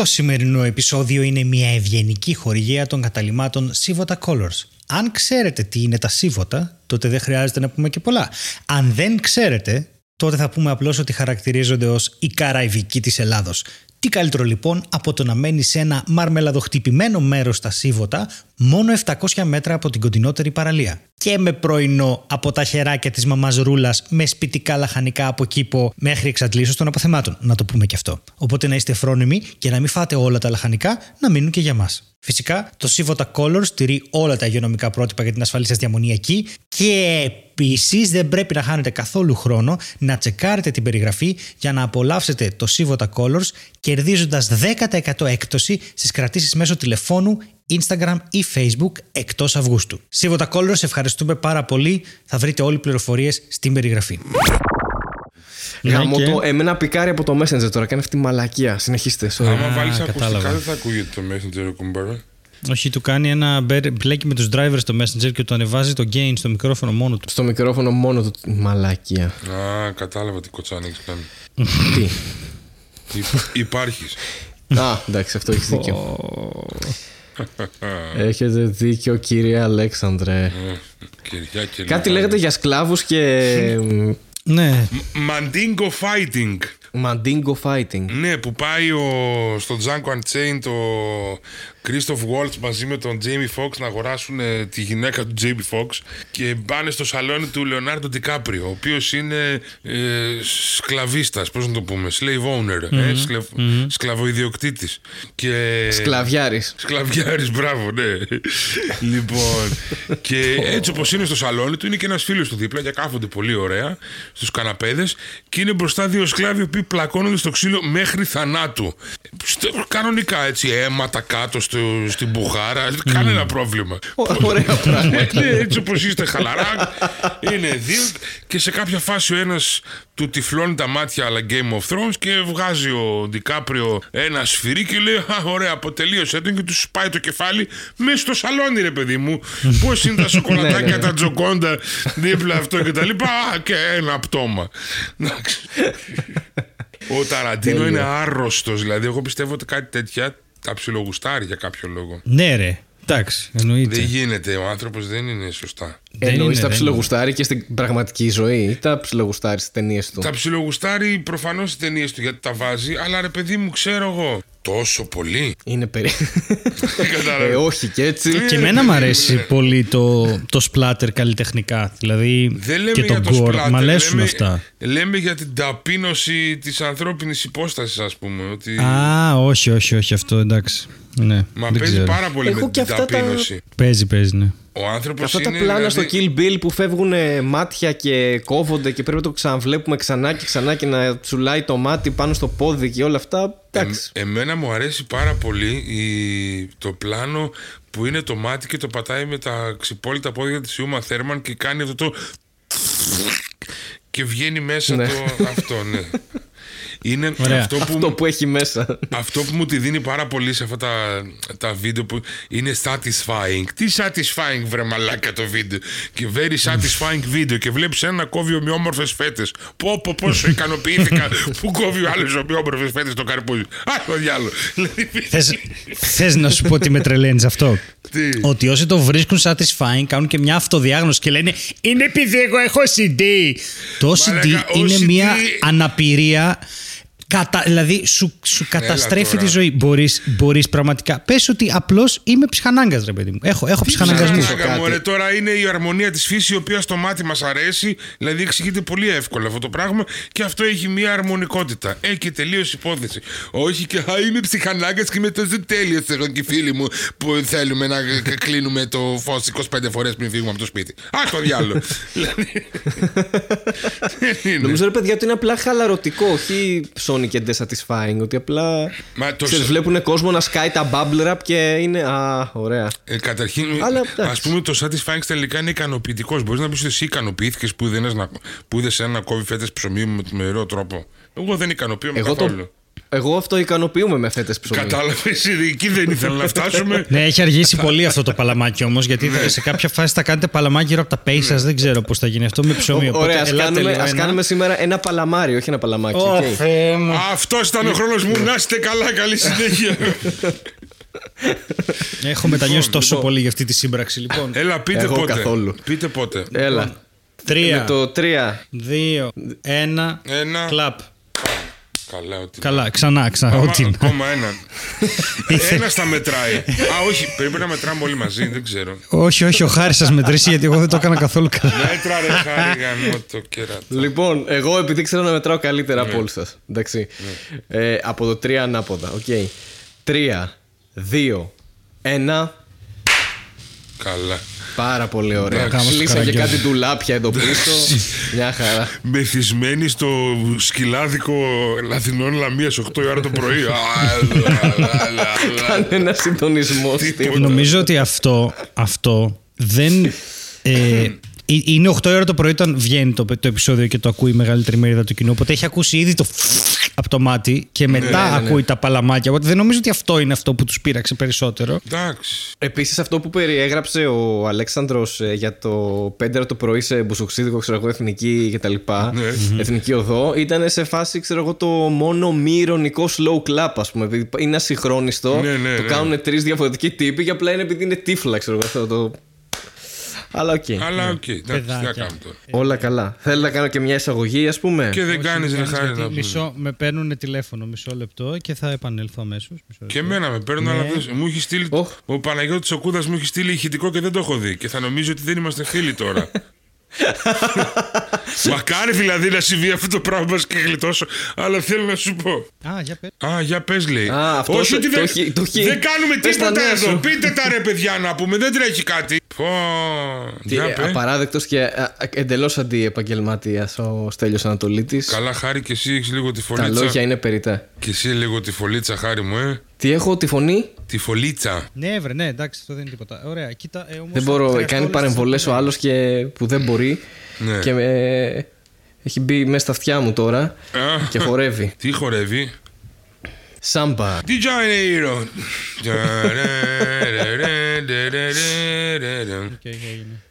Το σημερινό επεισόδιο είναι μια ευγενική χορηγία των καταλημάτων Sivota Colors. Αν ξέρετε τι είναι τα Sivota, τότε δεν χρειάζεται να πούμε και πολλά. Αν δεν ξέρετε, τότε θα πούμε απλώς ότι χαρακτηρίζονται ως η καραϊβική της Ελλάδος. Τι καλύτερο λοιπόν από το να μένεις σε ένα μαρμελαδοχτυπημένο μέρος στα Σίβοτα, μόνο 700 μέτρα από την κοντινότερη παραλία. Και με πρωινό από τα χεράκια της μαμάς Ρούλας με σπιτικά λαχανικά από κήπο μέχρι εξαντλήσεως των αποθεμάτων, να το πούμε και αυτό. Οπότε να είστε φρόνιμοι και να μην φάτε όλα τα λαχανικά να μείνουν και για μας. Φυσικά, το Sivota Colors στηρεί όλα τα υγειονομικά πρότυπα για την ασφαλή σας διαμονή εκεί και επίσης δεν πρέπει να χάνετε καθόλου χρόνο να τσεκάρετε την περιγραφή για να απολαύσετε το Sivota Colors κερδίζοντας 10% έκπτωση στις κρατήσεις μέσω τηλεφώνου, Instagram ή Facebook εκτός Αυγούστου. Sivota Colors, ευχαριστούμε πάρα πολύ. Θα βρείτε όλες οι πληροφορίες στην περιγραφή. Γαμώ Ναι, και- το, εμένα πικάρει από το Messenger τώρα, κάνει αυτή τη μαλακία. Συνεχίστε. sorry. Άμα βάλεις κατάλαβα. ακουστικά δεν θα ακούγεται το Messenger ο κουμπάρα. Όχι, του κάνει ένα μπε- μπλέκι με τους drivers στο Messenger και του ανεβάζει το gain στο μικρόφωνο μόνο του. Στο μικρόφωνο μόνο του. Μαλακία. Α, κατάλαβα τι κοτσάνι έχεις κάνει. τι; Υπάρχεις. Α, εντάξει, αυτό έχεις δίκιο. Έχετε δίκιο, κύριε Αλέξανδρε. Κυριά και Κάτι λιβάνι. λέγατε για σκλάβους και. Ναι, Mandingo Fighting. Mandingo fighting. Ναι, που πάει ο, στο Django Unchained ο Christoph Waltz μαζί με τον Jamie Foxx να αγοράσουν ε, τη γυναίκα του Jamie Foxx και πάνε στο σαλόνι του Λεωνάρντο Ντικάπριο, ο οποίος είναι ε, σκλαβίστας, πώς να το πούμε, slave owner, ε, σκλαβ, σκλαβοϊδιοκτήτης. Και... Σκλαβιάρης. Σκλαβιάρης, μπράβο, ναι. λοιπόν, και έτσι όπως είναι στο σαλόνι του, είναι και ένας φίλος του δίπλα και κάθονται πολύ ωραία στους καναπέδες και είναι μπροστά δύο σκλάβοι οι οποίοι πλακώνονται στο ξύλο μέχρι θανάτου. Στο- Κανονικά έτσι, αίματα κάτω στο, στην μπουχάρα, κανένα πρόβλημα. Ωραία πράγματα. ναι, έτσι όπως είστε χαλαρά. Είναι δύο και σε κάποια φάση ο ένας του τυφλώνει τα μάτια αλλά Game of Thrones και βγάζει ο Ντικάπριο ένα σφυρί και λέει Α, ωραία, αποτελείωσε τον και του σπάει το κεφάλι μέσα στο σαλόνι, ρε παιδί μου. Πώς είναι τα σοκολατάκια, Ναι, ναι. τα τζοκόντα δίπλα αυτό και τα λοιπά. Α, και ένα πτώμα. Εντάξει. Ο Ταραντίνο Τέλειο. είναι άρρωστος. Δηλαδή, εγώ πιστεύω ότι κάτι τέτοια τα ψιλογουστάρει για κάποιο λόγο. ναι ρε. Εντάξει, εννοείται. Δεν γίνεται. Ο άνθρωπος δεν είναι σωστά. Δεν Εννοείς είναι, τα δεν ψιλογουστάρει και στην πραγματική ζωή ή τα ψιλογουστάρεις στις ταινίες του; Τα ψιλογουστάρει προφανώς τι ταινίες του γιατί τα βάζει, αλλά ρε παιδί μου, ξέρω εγώ. Τόσο πολύ. Είναι περί. Κατάλαβες. ε, όχι και έτσι. Και εμένα μου αρέσει πολύ το, το splatter καλλιτεχνικά. Δηλαδή Δεν λέμε και για το το gore. splatter, Μ' αρέσουν λέμε, αυτά. Λέμε για την ταπείνωση της ανθρώπινης υπόστασης, ας πούμε. Ότι... Α, όχι, όχι, όχι αυτό, εντάξει. Ναι, Μα δεν παίζει ξέρω. πάρα πολύ Έχω με και την αυτά τα- ταπείνωση. Παίζει, παίζει, ναι. Ο άνθρωπος Αυτά είναι. τα πλάνα στο δηλαδή- Kill Bill που φεύγουν ε, μάτια και κόβονται και πρέπει να το ξαναβλέπουμε ξανά και ξανά και να τσουλάει το μάτι πάνω στο πόδι και όλα αυτά. Εντάξει. Ε, εμένα μου αρέσει πάρα πολύ η, το πλάνο που είναι το μάτι και το πατάει με τα ξυπόλυτα πόδια της Ιούμα Θέρμαν και κάνει αυτό το και βγαίνει μέσα Ναι. το αυτό, ναι. Είναι Ωραία. αυτό που, Αυτό που έχει μέσα. αυτό που μου τη δίνει πάρα πολύ σε αυτά τα, τα βίντεο που είναι satisfying. Τι satisfying βρε μαλάκα το βίντεο. Και very satisfying βίντεο και βλέπεις ένα να κόβει ομοιόμορφες φέτες. Πω πω πόσο ικανοποιήθηκα που κόβει ο άλλος ομοιόμορφες φέτες το καρπούζι. Α, το διάλογο. Δηλαδή, Θες, θες να σου πω τι με τρελαίνεις αυτό; Τι; Ότι όσοι το βρίσκουν satisfying κάνουν και μια αυτοδιάγνωση και λένε Είναι επειδή εγώ έχω CD. Το CD Μαλάκα, ο είναι CD μια αναπηρία. Κατα... Δηλαδή σου, σου καταστρέφει τώρα. τη ζωή. Μπορείς, μπορείς πραγματικά. Πες ότι απλώς είμαι ψυχανάγκας ρε παιδί μου. Έχω, έχω ψυχαναγκασμούς. ψυχαναγκασμούς. Μαλάκα μου, κάτι. ρε, τώρα είναι η αρμονία της φύσης η οποία στο μάτι μας αρέσει. Δηλαδή εξηγείται πολύ εύκολα αυτό το πράγμα και αυτό έχει μια αρμονικότητα. Ε, και τελείως υπόθεση. Όχι και α, είμαι ψυχανάγκας και είμαι τόσο τέλειος εγώ και οι φίλοι μου που θέλουμε να κα- κλείνουμε το φως 25 φορές πριν φύγουμε από το σπίτι. Α, το διάλογο. Δηλαδή, δεν είναι. Νομίζω ρε παιδιά ότι είναι απλά χαλαρωτικό, όχι Sony και dissatisfying. Ότι απλά. Μα το Ξέρεις, σ- βλέπουν κόσμο να σκάει τα bubble wrap και είναι. Α, ωραία. Ε, καταρχήν, Αλλά, ας εντάξει. πούμε, το satisfying τελικά είναι ικανοποιητικός. Μπορείς να πεις ότι εσύ ικανοποιήθηκες που είδες ένα, που είδες ένα κόβει φέτε ψωμί με τον μερό τρόπο. Εγώ δεν ικανοποιώ Εγώ το- καθόλου. Εγώ αυτό ικανοποιούμαι με φέτες ψωμί. Κατάλαβες, εκεί δεν ήθελα να φτάσουμε. Ναι, έχει αργήσει πολύ αυτό το παλαμάκι όμως, γιατί σε κάποια φάση θα κάνετε παλαμάκι γύρω από τα πέη σας. Δεν ξέρω πώς θα γίνει αυτό με ψωμί. οπότε Ωραία, ας ελάτε κάνουμε, λίγο ας ένα. κάνουμε σήμερα ένα παλαμάρι, όχι ένα παλαμάκι. Ω, οκ. Θεέ μου. Αυτός ήταν ο χρόνος μου. Να είστε καλά, καλή συνέχεια. Έχω μετανιώσει τόσο λοιπόν. πολύ για αυτή τη σύμπραξη. Λοιπόν, Έλα, πείτε Εγώ πότε. καθόλου. Πείτε πότε. Έλα. Με τρία, το 3. δύο, ένα, Ένα. clap. Καλά, ότι. Καλά, ξανά, ξανά. Ακόμα, Ό,τι να. ακόμα έναν. Ένας στα μετράει. Α, όχι, πρέπει να μετράμε όλοι μαζί, δεν ξέρω. Όχι, όχι, ο Χάρης ας μετρήσει γιατί εγώ δεν το έκανα καθόλου καλά. Μέτρα ρε χάρη γαμώ το κερατό. Λοιπόν, εγώ επειδή ξέρω να μετράω καλύτερα από όλους σας. Εντάξει. Ε, από το 3 ανάποδα. Οκ. 3, 2, 1. Καλά. Πάρα πολύ ωραία. Κάμω στο Κλείσα και καραγκιόζι. κάτι ντουλάπια εδώ πίσω. Μια χαρά. Μεθυσμένοι στο σκυλάδικο Λαθινών Λαμίας 8 η ώρα το πρωί. Α, λα, λα, λα, λα. Κάνε ένα συντονισμό. Τίποτα. Νομίζω ότι αυτό, αυτό δεν. Ε, ε, είναι 8 η ώρα το πρωί όταν βγαίνει το, το επεισόδιο και το ακούει η μεγαλύτερη μερίδα του κοινού. Οπότε έχει ακούσει ήδη το από το μάτι και μετά ναι, ναι. ακούει τα παλαμάκια. Οπότε δεν νομίζω ότι αυτό είναι αυτό που τους πείραξε περισσότερο. Εντάξει. Επίσης, αυτό που περιέγραψε ο Αλέξανδρος ε, για το 5 ώρα το πρωί σε μπουζουξίδικο, ξέρω εγώ, εθνική κτλ. Ναι. Εθνική οδό, ήταν σε φάση, ξέρω εγώ, το μόνο μη ειρωνικό slow clap, ας πούμε. επειδή Είναι ασυγχρόνιστο. Ναι, ναι, το ναι. κάνουν τρεις διαφορετικοί τύποι και απλά είναι επειδή είναι τύφλα, ξέρω εγώ. Αυτό το... Αλλά οκ. Αλλά οκ, εντάξει, τι να Παιδάκια. κάνουμε τώρα. Όλα καλά. Θέλω να κάνω και μια εισαγωγή, ας πούμε; Και δεν κάνεις ρε Κάνεις Χάρη γιατί να πούμε. μισό, με παίρνουν τηλέφωνο μισό λεπτό και θα επανέλθω αμέσως. Και εμένα με παίρνουν, αλλά δεν- μου έχει στείλει. Οχ. Ο Παναγιώτης ο Κούδας μου έχει στείλει ηχητικό και δεν το έχω δει. Και θα νομίζω ότι δεν είμαστε φίλοι τώρα. Μακάρι δηλαδή να συμβεί αυτό το πράγμα και γλιτώσω. Αλλά θέλω να σου πω. Α, για πες. Α, για πες λέει. Α, αυτό Όχι το- ότι το δεν, έχει- το έχει- δεν κάνουμε πες τα τίποτα νέα εδώ. σου. Πείτε τα ρε παιδιά να πούμε. Δεν τρέχει κάτι. Πω. Για πες. Απαράδεκτος και εντελώς αντιεπαγγελματία ο Στέλιος Ανατολίτης Καλά, χάρη και εσύ έχεις λίγο τη Τα φωλίτσα. λόγια είναι περιτά. Και εσύ λίγο τη φωλίτσα, χάρη μου, ε. Τι έχω, τη φωνή; Τη φωλίτσα. Ναι, βρε, ναι, εντάξει, αυτό δεν είναι τίποτα. Ωραία, κοίτα. Ε, όμως, Δεν μπορώ. χρειαστώ Κάνει όλες τις παρεμβολέ ο λεπτομέρειες. άλλος και που δεν μπορεί. Ναι. Και με... έχει μπει μέσα στα αυτιά μου τώρα Α. και χορεύει. Τι χορεύει; Σάμπα. Τι Janeiro. Οκ, έγινε.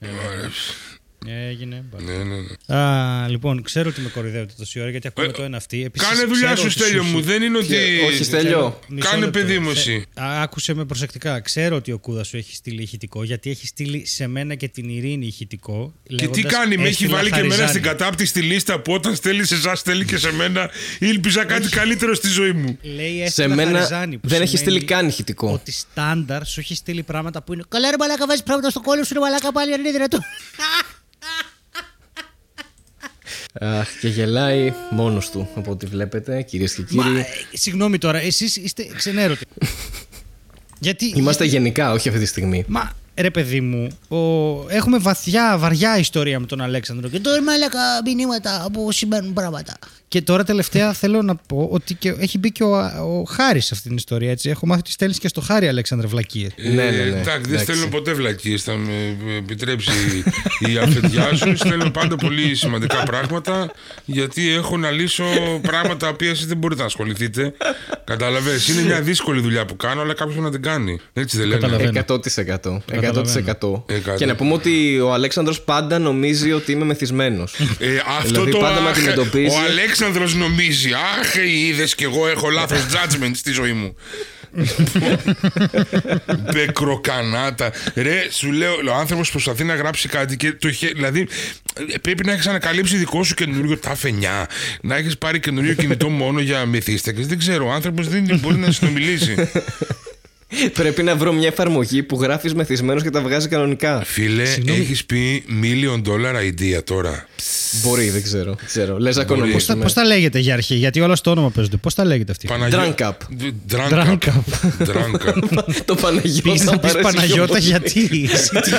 Έγινε. μπα. Ναι, ναι, ναι. Α, λοιπόν, ξέρω ότι με κοροϊδεύετε τόση ώρα γιατί ακούμε το ένα αυτή. Επίσης, Ε, Κάνε δουλειά ξέρω σου, ότι Στέλιο σου- μου. Δεν είναι ότι. Όχι, Στέλιο. Μισό Κάνε λεπτό. παιδί μου Θε- εσύ. Α, Άκουσε με προσεκτικά. Ξέρω ότι ο Κούδας σου έχει στείλει ηχητικό γιατί έχει στείλει σε μένα και την Ειρήνη ηχητικό. Και τι λέγοντας, κάνει, με έχει «Έστειλα βάλει και εμένα Χαριζάνη». στην κατάπτυστη λίστα που όταν στέλνεις σε εσάς, στέλνει και σε μένα. Ήλπιζα κάτι καλύτερο στη ζωή μου. Λέει Σε έστειλα μένα Χαριζάνη, που δεν έχει σημαίνει στείλει καν ηχητικό. Ότι στάνταρ σου έχει στείλει πράγματα που είναι. Καλά, ρε Μαλάκα, βάζεις πράγματα στο κόλλο σου, ρε Μαλάκα, πάλι αν είναι δυνατόν. Αχ, και γελάει μόνος του από ό,τι βλέπετε, κυρίες και Μα, κύριοι. ε, συγγνώμη τώρα, εσείς είστε ξενέρωτοι. γιατί. Είμαστε γενικά, όχι αυτή τη στιγμή. Μα ρε παιδί μου, ο... έχουμε βαθιά, βαριά ιστορία με τον Αλέξανδρο και τώρα μαλάκα μηνύματα που σημαίνουν πράγματα. Και τώρα τελευταία θέλω να πω ότι και έχει μπει και ο, ο Χάρης σε αυτήν την ιστορία. Έτσι. Έχω μάθει ότι στέλνεις και στο Χάρη Αλέξανδρε Βλακίε. Ναι, ναι, ναι. Ε, Εντάξει, δεν Εντάξει. στέλνω ποτέ βλακίες. Θα με επιτρέψει η αφεντιά σου. Στέλνω πάντα πολύ σημαντικά πράγματα. Γιατί έχω να λύσω πράγματα τα οποία εσείς δεν μπορείτε να ασχοληθείτε. Κατάλαβες. Είναι μια δύσκολη δουλειά που κάνω, αλλά κάποιος να την κάνει. Έτσι δεν λένε. Καταλαβαίνω. 100%. 100%. Εκατό. Και να πούμε ότι ο Αλέξανδρος πάντα νομίζει ότι είμαι μεθυσμένος. Ε, αυτό Δηλαδή, το πάντα με αχ, αντιμετωπίζει. Ο Αλέξανδρος νομίζει Αχ είδες κι εγώ έχω λάθος judgment στη ζωή μου Μπεκροκανάτα Ρε σου λέω Ο άνθρωπος προσπαθεί να γράψει κάτι και το είχε, Δηλαδή ε, πρέπει να έχεις ανακαλύψει δικό σου καινούριο ταφενιά Να έχεις πάρει καινούριο κινητό μόνο για μυθίστακες Δεν ξέρω Ο άνθρωπος δεν μπορεί να συνομιλήσει Πρέπει να βρω μια εφαρμογή που γράφεις μεθυσμένος και τα βγάζει κανονικά. Φίλε έχεις πει million dollar idea τώρα Μπορεί, δεν ξέρω. Δεν ξέρω. Λες να οικονομήσουμε. Πώς τα λέγεται για αρχή, γιατί όλα στο όνομα παίζονται. Πώς τα λέγεται αυτή; Παναγιώ- Drunk up. Drunk Drunk up. Drunk up. το Παναγιώτα. Πήγες να μου πεις αρέσει πιο Παναγιώτα πολύ. γιατί. Εσύ τι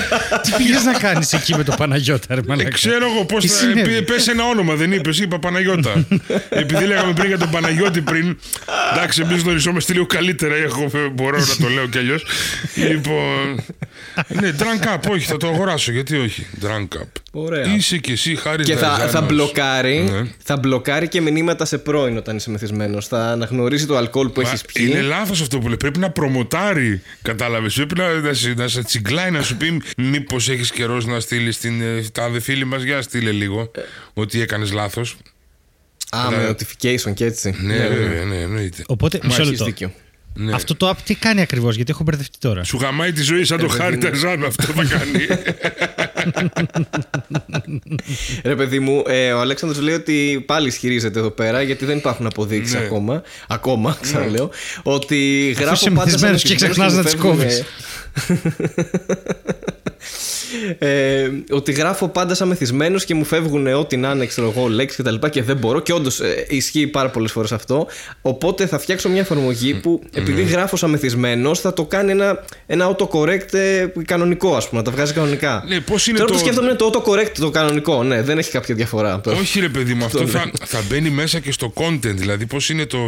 τι πήγες να κάνεις εκεί με το Παναγιώτα, ρε Ε, μαλάκα; ξέρω εγώ πώς Τι θα. συνέβη; Πε ένα όνομα, δεν είπες. Είπα Παναγιώτα. Επειδή λέγαμε πριν για τον Παναγιώτη πριν. Εντάξει, εμείς γνωριζόμαστε λίγο καλύτερα. Έχω, μπορώ να το λέω κι αλλιώς. Λοιπόν. ναι, drunk up, όχι, θα το αγοράσω. Γιατί όχι. Drunk up. Ωραία. Είσαι και εσύ, χάρη Και θα, Δαζάνος. θα, μπλοκάρει, Ναι. θα μπλοκάρει και μηνύματα σε πρώην όταν είσαι μεθυσμένος. Θα αναγνωρίζει το αλκοόλ που Μα έχεις πιει. Είναι λάθος αυτό που λέει. Πρέπει να προμοτάρει. Κατάλαβες. Πρέπει να, να, σε- να σε τσιγκλάει, να σου πει Μήπως έχεις καιρός να στείλεις την ε, τάδε φίλη μας. Για στείλε λίγο. ότι έκανες λάθος. Α, με notification και έτσι. Ναι, βέβαια, ναι, εννοείται. Οπότε, Μα μισό έχεις λεπτό. Δίκιο. Ναι. Αυτό το app τι κάνει ακριβώς, γιατί έχω μπερδευτεί τώρα; Σου γαμάει τη ζωή σαν το χάρη Ταζάνο. Αυτό θα κάνει. Ρε παιδί μου, ε, ο Αλέξανδρος λέει ότι πάλι ισχυρίζεται εδώ πέρα γιατί δεν υπάρχουν αποδείξεις Ναι. ακόμα. Ακόμα, ξαναλέω. Ότι γράφω είσαι πάντα. σαν μεθυσμένος και μεθυσμένος ξεχνάς μου να τις φεύγουν, κόβεις. ε, ε, ότι γράφω πάντα σαν μεθυσμένος και μου φεύγουν ό,τι να είναι, ξέρω εγώ, λέξεις και τα λοιπά και δεν μπορώ. Και όντως ισχύει πάρα πολλές φορές αυτό. Οπότε θα φτιάξω μια εφαρμογή που επειδή γράφω σαν μεθυσμένος θα το κάνει ένα, ένα autocorrect ε, κανονικό, ας πούμε, να τα βγάζει κανονικά. Ναι, πώς είναι Τώρα το- που σκέφτομαι είναι το autocorrect το κανονικό. Ναι, δεν έχει κάποια διαφορά. Όχι ρε παιδί μου, αυτό ναι. θα, θα μπαίνει μέσα και στο content. Δηλαδή, πώς είναι το,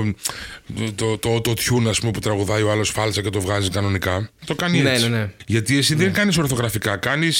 το, το, το, tune ας πούμε, που τραγουδάει ο άλλος φάλσα και το βγάζει κανονικά. Το κάνει Ναι, έτσι. ναι, ναι. Γιατί εσύ δεν κάνεις ορθογραφικά. Κάνεις.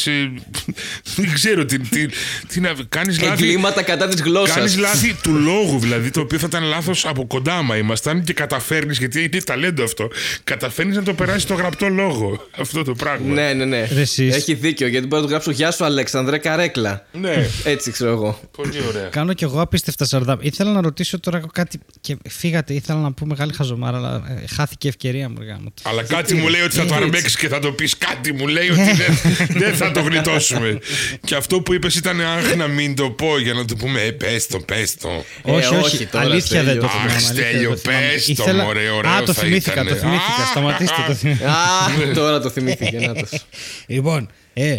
Δεν ξέρω τι. τι, τι να. Κάνεις λάθη. Εγκλήματα κατά της γλώσσας. Κάνεις λάθη του λόγου, δηλαδή, το οποίο θα ήταν λάθος από κοντά άμα ήμασταν και καταφέρνεις, γιατί είναι ταλέντο αυτό. Καταφέρνεις να το περάσεις το γραπτό λόγο. Αυτό το πράγμα. Ναι, ναι, ναι. Ρε εσείς. Έχει δίκιο γιατί μπορώ να του γράψω Γεια σου, Αλέξανδρε Καρέκλα. Ναι. Έτσι ξέρω εγώ. Πολύ ωραία. Κάνω κι εγώ απίστευτα σαρδάμ. Ήθελα να ρωτήσω τώρα κάτι και φύγατε. Ήθελα να πω μεγάλη χαζομάρα, αλλά ε, χάθηκε η ευκαιρία μου. γάμο το. Αλλά κάτι μου λέει ότι θα το έτσι; αρμέξεις και θα το πεις. Κάτι μου λέει ότι δεν, δεν θα το γλιτώσουμε. και αυτό που είπες ήταν αχ να μην το πω για να του πούμε ε, πες το, πες το. Ε, όχι, όχι. όχι τώρα, αλήθεια δεν το Στέλιο. θυμάμαι. Αχ, αλήθεια Στέλιο, δεν το θυμάμαι. πες το, Ήθελα- μωρέ, ωραίος Α, το θα θυμήθηκα, ήτανε. το θυμήθηκα. Α, Σταματήστε το θυμήθηκα. Α, τώρα το θυμήθηκε. Να το. Λοιπόν, ε,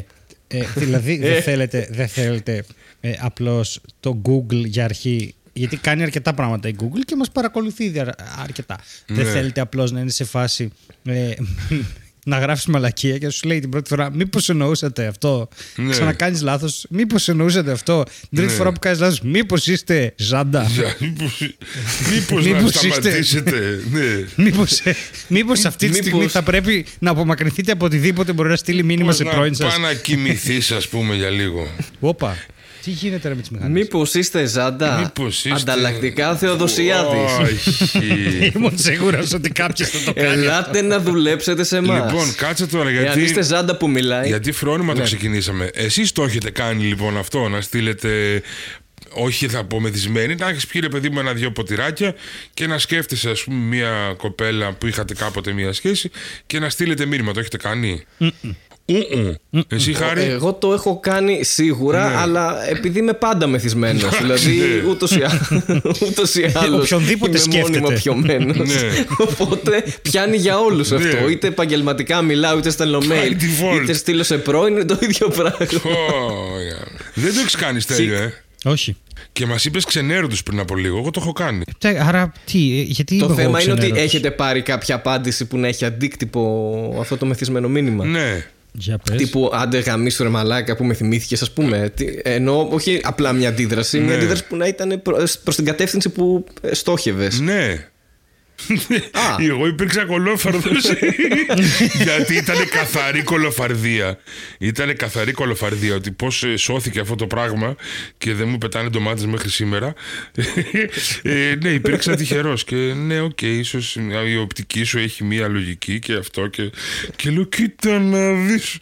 ε, δηλαδή δεν θέλετε, δεν θέλετε ε, απλώς το Google για αρχή γιατί κάνει αρκετά πράγματα η Google και μας παρακολουθεί ήδη αρ- αρκετά. Δεν Ναι. θέλετε θέλετε απλώς να είναι σε φάση ε, να γράφεις μαλακία και να σου λέει την πρώτη φορά μήπως εννοούσατε αυτό; Ναι. Ξανακάνεις λάθος. Μήπως εννοούσατε αυτό; Την τρίτη Ναι. φορά που κάνεις λάθος. Μήπως είστε ζάντα; Μήπως- Μήπως να Μήπως είστε- σταματήσετε. Ναι. Μήπως, ε, μήπως αυτή τη Μήπως- στιγμή θα πρέπει να απομακρυνθείτε από οτιδήποτε μπορεί να στείλει μήνυμα σε να πρώην σας. πάει να κοιμηθείς, ας πούμε, για λίγο. Όπα. Τι γίνεται ρε με τις μηχανές; Μήπως είστε ζάντα; Μήπως είστε- Ανταλλακτικά Θεοδοσιάδης. Όχι. Ήμουν σίγουρος ότι κάποιος θα το κάνει. Ελάτε να δουλέψετε σε εμάς. Λοιπόν, κάτσε τώρα Εάν γιατί. είστε ζάντα που μιλάει. Γιατί φρόνημα το Ναι. ξεκινήσαμε. Εσείς το έχετε κάνει λοιπόν αυτό, να στείλετε. Όχι θα πω μεθυσμένη, να έχεις πιει ρε παιδί μου ένα-δυο ποτηράκια και να σκέφτεσαι, ας πούμε, μια κοπέλα που είχατε κάποτε μια σχέση και να στείλετε μήνυμα. Το έχετε κάνει; Ου-ου. Εσύ χάρη; Εγώ το έχω κάνει σίγουρα, Ναι. αλλά επειδή είμαι πάντα μεθυσμένος. δηλαδή ούτως ή, ούτως ή άλλως. Οποιονδήποτε είμαι μόνιμα σκέφτεται. πιωμένος. Ναι. Οπότε πιάνει για όλους αυτό. Ναι. Είτε επαγγελματικά μιλάω, είτε στέλνω By mail, default. είτε στείλω σε πρώην, είναι το ίδιο πράγμα. Ω, για. Δεν το έχεις κάνει τέλειο, ε; Όχι. Και μας είπες ξενέρωτους πριν από λίγο. Εγώ το έχω κάνει. Τε- Άρα τι, ε, γιατί Το είμαι εγώ θέμα είναι ότι ξενέρωτος; έχετε πάρει κάποια απάντηση που να έχει αντίκτυπο αυτό το μεθυσμένο μήνυμα; Ναι. Για πες. Τύπου άντε γαμίσου ρε μαλάκα που με θυμήθηκες, ας πούμε. Τι- Ενώ όχι απλά μια αντίδραση, μια Ναι. αντίδραση που να ήταν προ προς την κατεύθυνση που στόχευες. Ναι. Α. Εγώ υπήρξα κολόφαρδος. Γιατί ήταν καθαρή κολοφαρδία. Ήταν καθαρή κολοφαρδία ότι πώς σώθηκε αυτό το πράγμα και δεν μου πετάνε ντομάτες μέχρι σήμερα. ε, ναι, υπήρξα τυχερός. Και ναι, οκ, ίσως η οπτική σου έχει μία λογική και αυτό. Και, και λέω, κοίτα να δεις.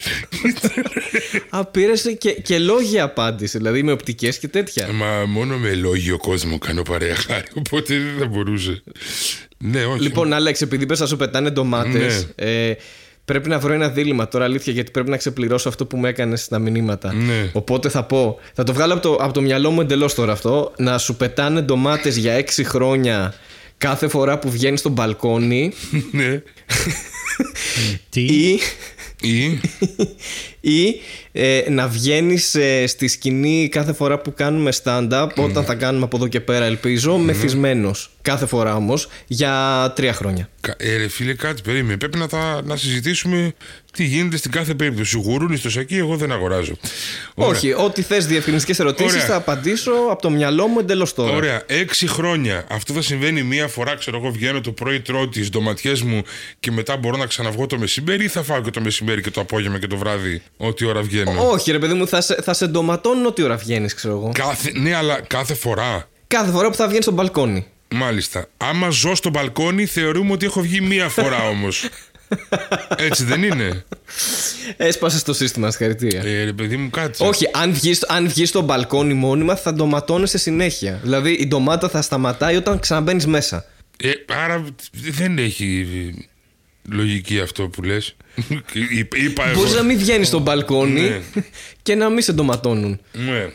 Α, πήρε και, και λόγια απάντηση, δηλαδή με οπτικές και τέτοια. Μα μόνο με λόγιο κόσμο κάνω παρέα Χάρη. Οπότε δεν θα μπορούσε. Ναι, όχι. Λοιπόν, Άλεξ, επειδή πες να σου πετάνε ντομάτες, Ναι. ε, πρέπει να βρω ένα δίλημα τώρα, αλήθεια, γιατί πρέπει να ξεπληρώσω αυτό που μου έκανες στα μηνύματα. Ναι. Οπότε θα πω, θα το βγάλω από το, από το μυαλό μου εντελώς τώρα αυτό, να σου πετάνε ντομάτες για έξι χρόνια κάθε φορά που βγαίνεις στο μπαλκόνι ναι. Τι. ή, Ή. ή ε, να βγαίνεις στη σκηνή κάθε φορά που κάνουμε stand-up, όταν θα κάνουμε από εδώ και πέρα, ελπίζω, μεθυσμένος. κάθε φορά όμως για τρία χρόνια. Κα- Ε, ρε φίλε, κάτι περίμενε. Πρέπει να, τα, να συζητήσουμε τι γίνεται στην κάθε περίπτωση. Γουρούνι στο σακί, εγώ δεν αγοράζω. Ωραία. Όχι, ό,τι θες διευκρινιστικές ερωτήσεις Ωραία. θα απαντήσω από το μυαλό μου εντελώς τώρα. Ωραία, έξι χρόνια. Αυτό θα συμβαίνει μία φορά, ξέρω εγώ, βγαίνω το πρωί, τρώω τις ντοματιές μου και μετά μπορώ να ξαναβγώ το μεσημέρι ή θα φάω και το μεσημέρι και το απόγευμα και το βράδυ, ό,τι ώρα βγαίνω. Όχι, ρε παιδί μου, θα σε, θα σε ντοματώνουν ό,τι ώρα βγαίνεις, ξέρω εγώ. Κάθε, ναι, αλλά κάθε φορά. Κάθε φορά που θα βγαίνεις στο μπαλκόνι. Μάλιστα. Άμα ζω στο μπαλκόνι, θεωρούμε ότι έχω βγει μία φορά όμως. Έτσι δεν είναι; Έσπασε το σύστημα, συγχαρητήρια. Ε, ρε παιδί μου, κάτσε. Όχι, αν βγεις αν βγεις στο μπαλκόνι μόνιμα θα ντοματώνεσαι συνέχεια. Δηλαδή η ντομάτα θα σταματάει όταν ξαναμπαίνεις μέσα. Ε, άρα δεν έχει λογική αυτό που λες. Είπα- Είπα εγώ. Μπορείς να μην βγαίνεις στο μπαλκόνι Ναι. και να μην σε ντοματώνουν. Ναι.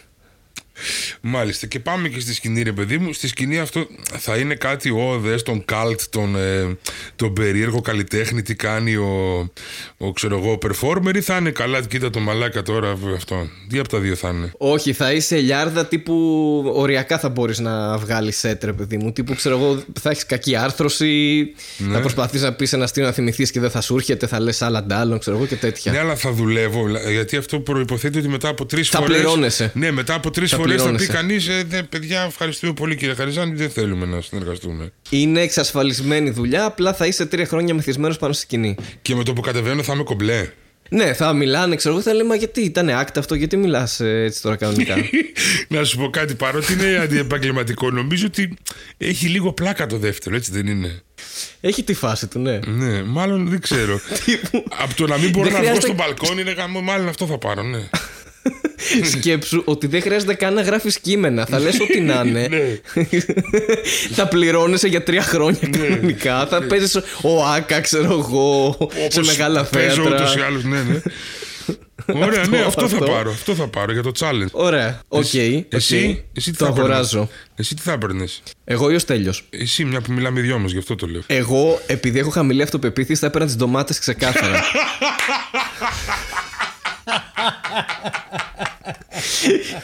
Μάλιστα. Και πάμε και στη σκηνή, ρε παιδί μου. Στη σκηνή αυτό θα είναι κάτι όδες, τον καλτ, τον, ε, τον περίεργο καλλιτέχνη, τι κάνει ο, ο ξέρω εγώ, performer ή θα είναι καλά, κοίτα το μαλάκα τώρα αυτό. Τι από τα δύο θα είναι. Όχι, θα είσαι λιάρδα τύπου οριακά θα μπορείς να βγάλεις σετ, ρε παιδί μου. Τύπου ξέρω εγώ, θα έχεις κακή άρθρωση, Ναι. θα προσπαθείς να πεις ένα αστείο να θυμηθείς και δεν θα σου έρχεται, θα λες άλλα ντάλλον, ξέρω εγώ και τέτοια. Ναι, αλλά θα δουλεύω. Γιατί αυτό προϋποθέτει ότι μετά από τρεις Θα φορές. πληρώνεσαι. Ναι, μετά από τρεις Θα φορές θα πει πληρώνεσαι. κανείς, ε, δε, παιδιά, ευχαριστούμε πολύ κύριε Χαριζάνη, δεν θέλουμε να συνεργαστούμε. Είναι εξασφαλισμένη δουλειά, απλά θα είσαι τρία χρόνια μεθυσμένος πάνω στη σκηνή. Και με το που κατεβαίνω θα είμαι κομπλέ. Ναι, θα μιλάνε, ξέρω εγώ, θα λέμε «Μα γιατί ήταν άκτα αυτό, γιατί μιλάς έτσι τώρα κανονικά; να σου πω κάτι, παρότι είναι αντιεπαγγελματικό, νομίζω ότι έχει λίγο πλάκα το δεύτερο, έτσι δεν είναι; Έχει τη φάση του, ναι. Ναι, μάλλον δεν ξέρω. Τύπου, Από το να μην μπορώ Δεν να βγω χρειάζεται- στο μπαλκόνι, είναι γάμο, μάλλον αυτό θα πάρω, ναι. Σκέψου ότι δεν χρειάζεται καν να γράφεις κείμενα. Θα λες ό,τι να είναι. Ναι. θα πληρώνεσαι για τρία χρόνια κανονικά. Θα παίζεις ΟΑΚΑ, ξέρω εγώ, σε Όπως μεγάλα παίζω ούτως ή θέατρα. άλλως, ναι, ναι. Ωραία, ναι, αυτό θα αυτό. πάρω. Αυτό θα πάρω για το challenge. Ωραία, οκ. Εσύ, οκ. εσύ, εσύ τι το θα έπαιρνες; αγοράζω. Εσύ τι θα έπαιρνες; Εγώ ή ο Στέλιος. Εσύ, μια που μιλάμε δυο μας, γι' αυτό το λέω. Εγώ, επειδή έχω χαμηλή αυτοπεποίθηση, θα έπαιρνα τις ντομάτες ξεκάθαρα.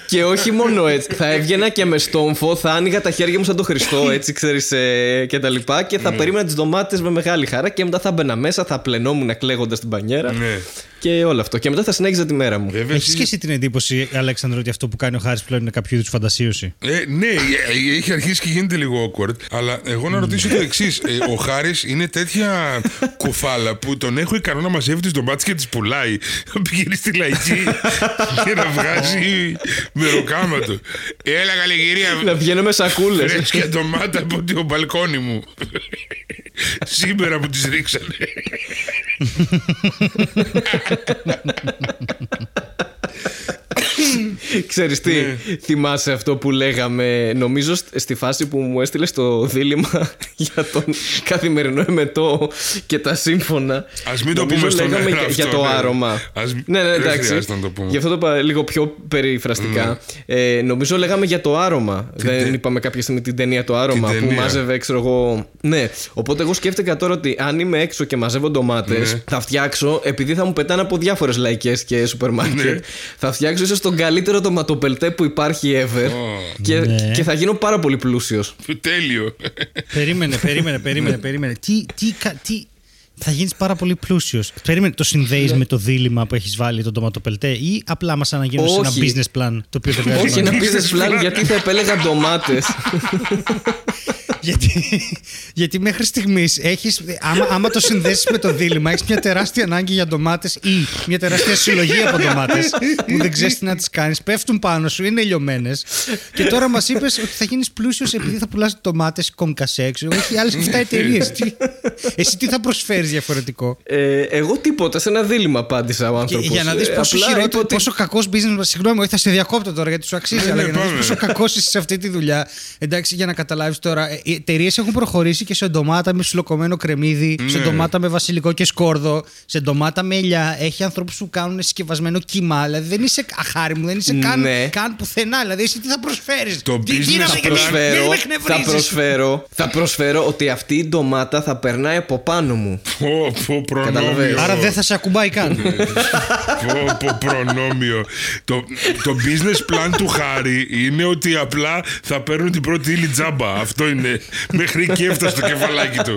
Και όχι μόνο έτσι. Θα έβγαινα και με στόμφο, θα άνοιγα τα χέρια μου σαν τον Χριστό, έτσι ξέρεις ε, και τα λοιπά. Και θα περίμενα τις ντομάτες με μεγάλη χαρά. Και μετά θα μπαίνα μέσα, θα πλενόμουν κλαίγοντας την πανιέρα. Ναι. Και όλο αυτό. Και μετά θα συνέχιζα τη μέρα μου. Βέβαια, Έχεις εσύ- και εσύ την εντύπωση, Αλέξανδρο, ότι αυτό που κάνει ο Χάρης πλέον είναι κάποιο είδους φαντασίωση; Ε, ναι, ε, έχει αρχίσει και γίνεται λίγο awkward. Αλλά εγώ να ρωτήσω το εξής. ο Χάρης είναι τέτοια κουφάλα που τον έχω ικανό να μαζεύει τις ντομάτες και τις πουλάει. Να πηγαίνει στη λαϊκή και να βγάζει μεροκάματο. Έλα, καλή κυρία. Να βγαίνω με σακούλε. Φρέσκια ντομάτα από το μπαλκόνι μου. Σήμερα που τις ρίξανε. Ξέρεις τι, Ναι. θυμάσαι αυτό που λέγαμε, νομίζω σ- στη φάση που μου έστειλες το δίλημα για τον καθημερινό εμετό και τα σύμφωνα. Ας μην το Νομίζω πούμε στον λέγαμε αέρα για, αυτό, για το ναι. άρωμα. Ας μην- Ναι, ναι, δεν εντάξει. χρειάζεται να το πούμε. Ναι. Γι' αυτό το είπα λίγο πιο περιφραστικά. Ε, νομίζω λέγαμε για το άρωμα. Δεν τε- είπαμε κάποια στιγμή την ταινία το άρωμα Την που ταινία. μάζευε, ξέρω εγώ. Ναι. Οπότε εγώ σκέφτηκα τώρα ότι αν είμαι έξω και μαζεύω ντομάτες, Ναι. θα φτιάξω, επειδή θα μου πετάνε από διάφορες λαϊκές και σούπερ μάρκετ, θα φτιάξω ίσως τον καλύτερο ντοματοπελτέ που υπάρχει ever. Και, Ναι. και θα γίνω πάρα πολύ πλούσιος. Τέλειο. περίμενε, περίμενε, περίμενε, περίμενε. Τι, τι, κα- τι, θα γίνεις πάρα πολύ πλούσιος. Περίμενε, το συνδέεις με το δίλημα που έχεις βάλει τον τοματοπελτέ ή απλά μας αναγίνωσε ένα Όχι. business plan το οποίο δεν βγάζει Όχι νόημα. ένα business plan γιατί θα επέλεγα ντομάτες. γιατί, γιατί μέχρι στιγμής έχεις. Άμα, άμα το συνδέσεις με το δίλημα, έχεις μια τεράστια ανάγκη για ντομάτες ή μια τεράστια συλλογή από ντομάτες που δεν ξέρεις τι να τις κάνεις. Πέφτουν πάνω σου, είναι λιωμένε. Και τώρα μας είπες ότι θα γίνεις πλούσιος επειδή θα πουλάς ντομάτες κονκασέ. Ξέρω, Έχει άλλες 7 εταιρείες. Εσύ τι θα προσφέρεις διαφορετικό; Ε, εγώ τίποτα, σε ένα δίλημα απάντησα ο Και άνθρωπος. για να δεις πόσο, χειρότερο, πόσο κακός business. Συγγνώμη, όχι, θα σε διακόπτω τώρα γιατί σου αξίζει, Ναι, αλλά ναι, για να δεις πάμε. πόσο κακός είσαι σε αυτή τη δουλειά. Εντάξει, για να καταλάβεις τώρα, ε, οι εταιρείες έχουν προχωρήσει και σε ντομάτα με ψιλοκομμένο κρεμμύδι, σε Ναι. ντομάτα με βασιλικό και σκόρδο, σε ντομάτα με ελιά. Έχει ανθρώπους που κάνουν συσκευασμένο κύμα. Δηλαδή δεν είσαι αχάρη μου, δεν είσαι καν, Ναι. καν πουθενά. Δηλαδή εσύ τι θα προσφέρεις; Το business θα plan- προσφέρω, θα προσφέρω, θα προσφέρω ότι αυτή η ντομάτα θα περνάει από πάνω μου. Πω, πω, προνόμιο. Καταλαβαίνεις. Άρα δεν θα σε ακουμπάει καν. Πω, πω, προνόμιο. Το, το business plan του Χάρη είναι ότι απλά θα παίρνουν την πρώτη ύλη τζάμπα. Αυτό είναι. Μέχρι και έφτασε το κεφαλάκι του.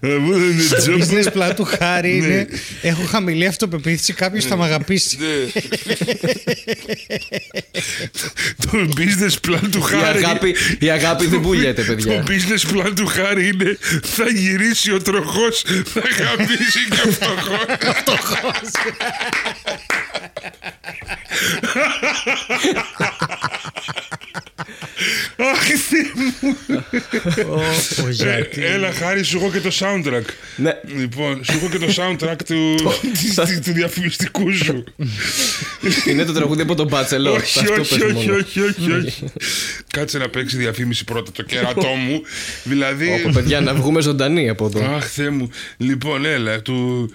Ε, μου δεν είναι Το τζόμπα. business plan του Χάρη είναι Έχω χαμηλή αυτοπεποίθηση, κάποιος θα με αγαπήσει. Ναι. Το business plan του Η Χάρη. αγάπη, η αγάπη δεν πουλιέται, Το παιδιά. business plan του Χάρη είναι θα γυρίσει ο τροχός, θα γαμίσει και ο φτωχός. Αχ, Θεέ μου. Ω, γιατί. Ε, Έλα, Χάρη, σου έχω και το soundtrack. Ναι. Λοιπόν, σου έχω και το soundtrack του, του- του διαφημιστικού σου. Είναι το τραγούδι από τον Μπάτσελο. όχι, Αυτό όχι, πες όχι, μόνο. όχι, όχι, όχι. Κάτσε να παίξει διαφήμιση πρώτα το κερατό μου. Δηλαδή. Όπου παιδιά να βγούμε ζωντανοί από εδώ. Αχ, Θεέ μου. Λοιπόν, έλα, του,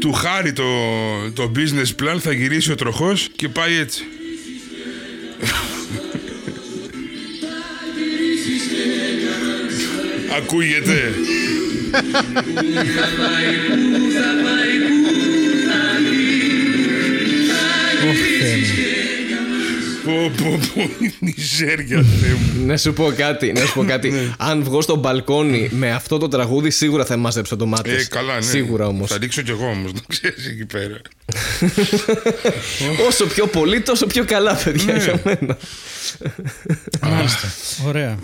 του χάρη το, το business plan θα γυρίσει ο τροχός και πάει έτσι. Ακούγεται. Ωχ, Θεέ μου. Πω, πω, πω, μιζέρια, Θεέ μου. Να σου πω κάτι, να σου πω Ναι. κάτι. Αν βγω στο μπαλκόνι με αυτό το τραγούδι, σίγουρα θα μάζεψω το μάτι. Ε, καλά, ναι. Σίγουρα όμως. Θα ρίξω κι εγώ όμως, να ξέρεις εκεί πέρα. Όσο πιο πολύ, τόσο πιο καλά, παιδιά, Ναι. για μένα. Μάλιστα. Ωραία.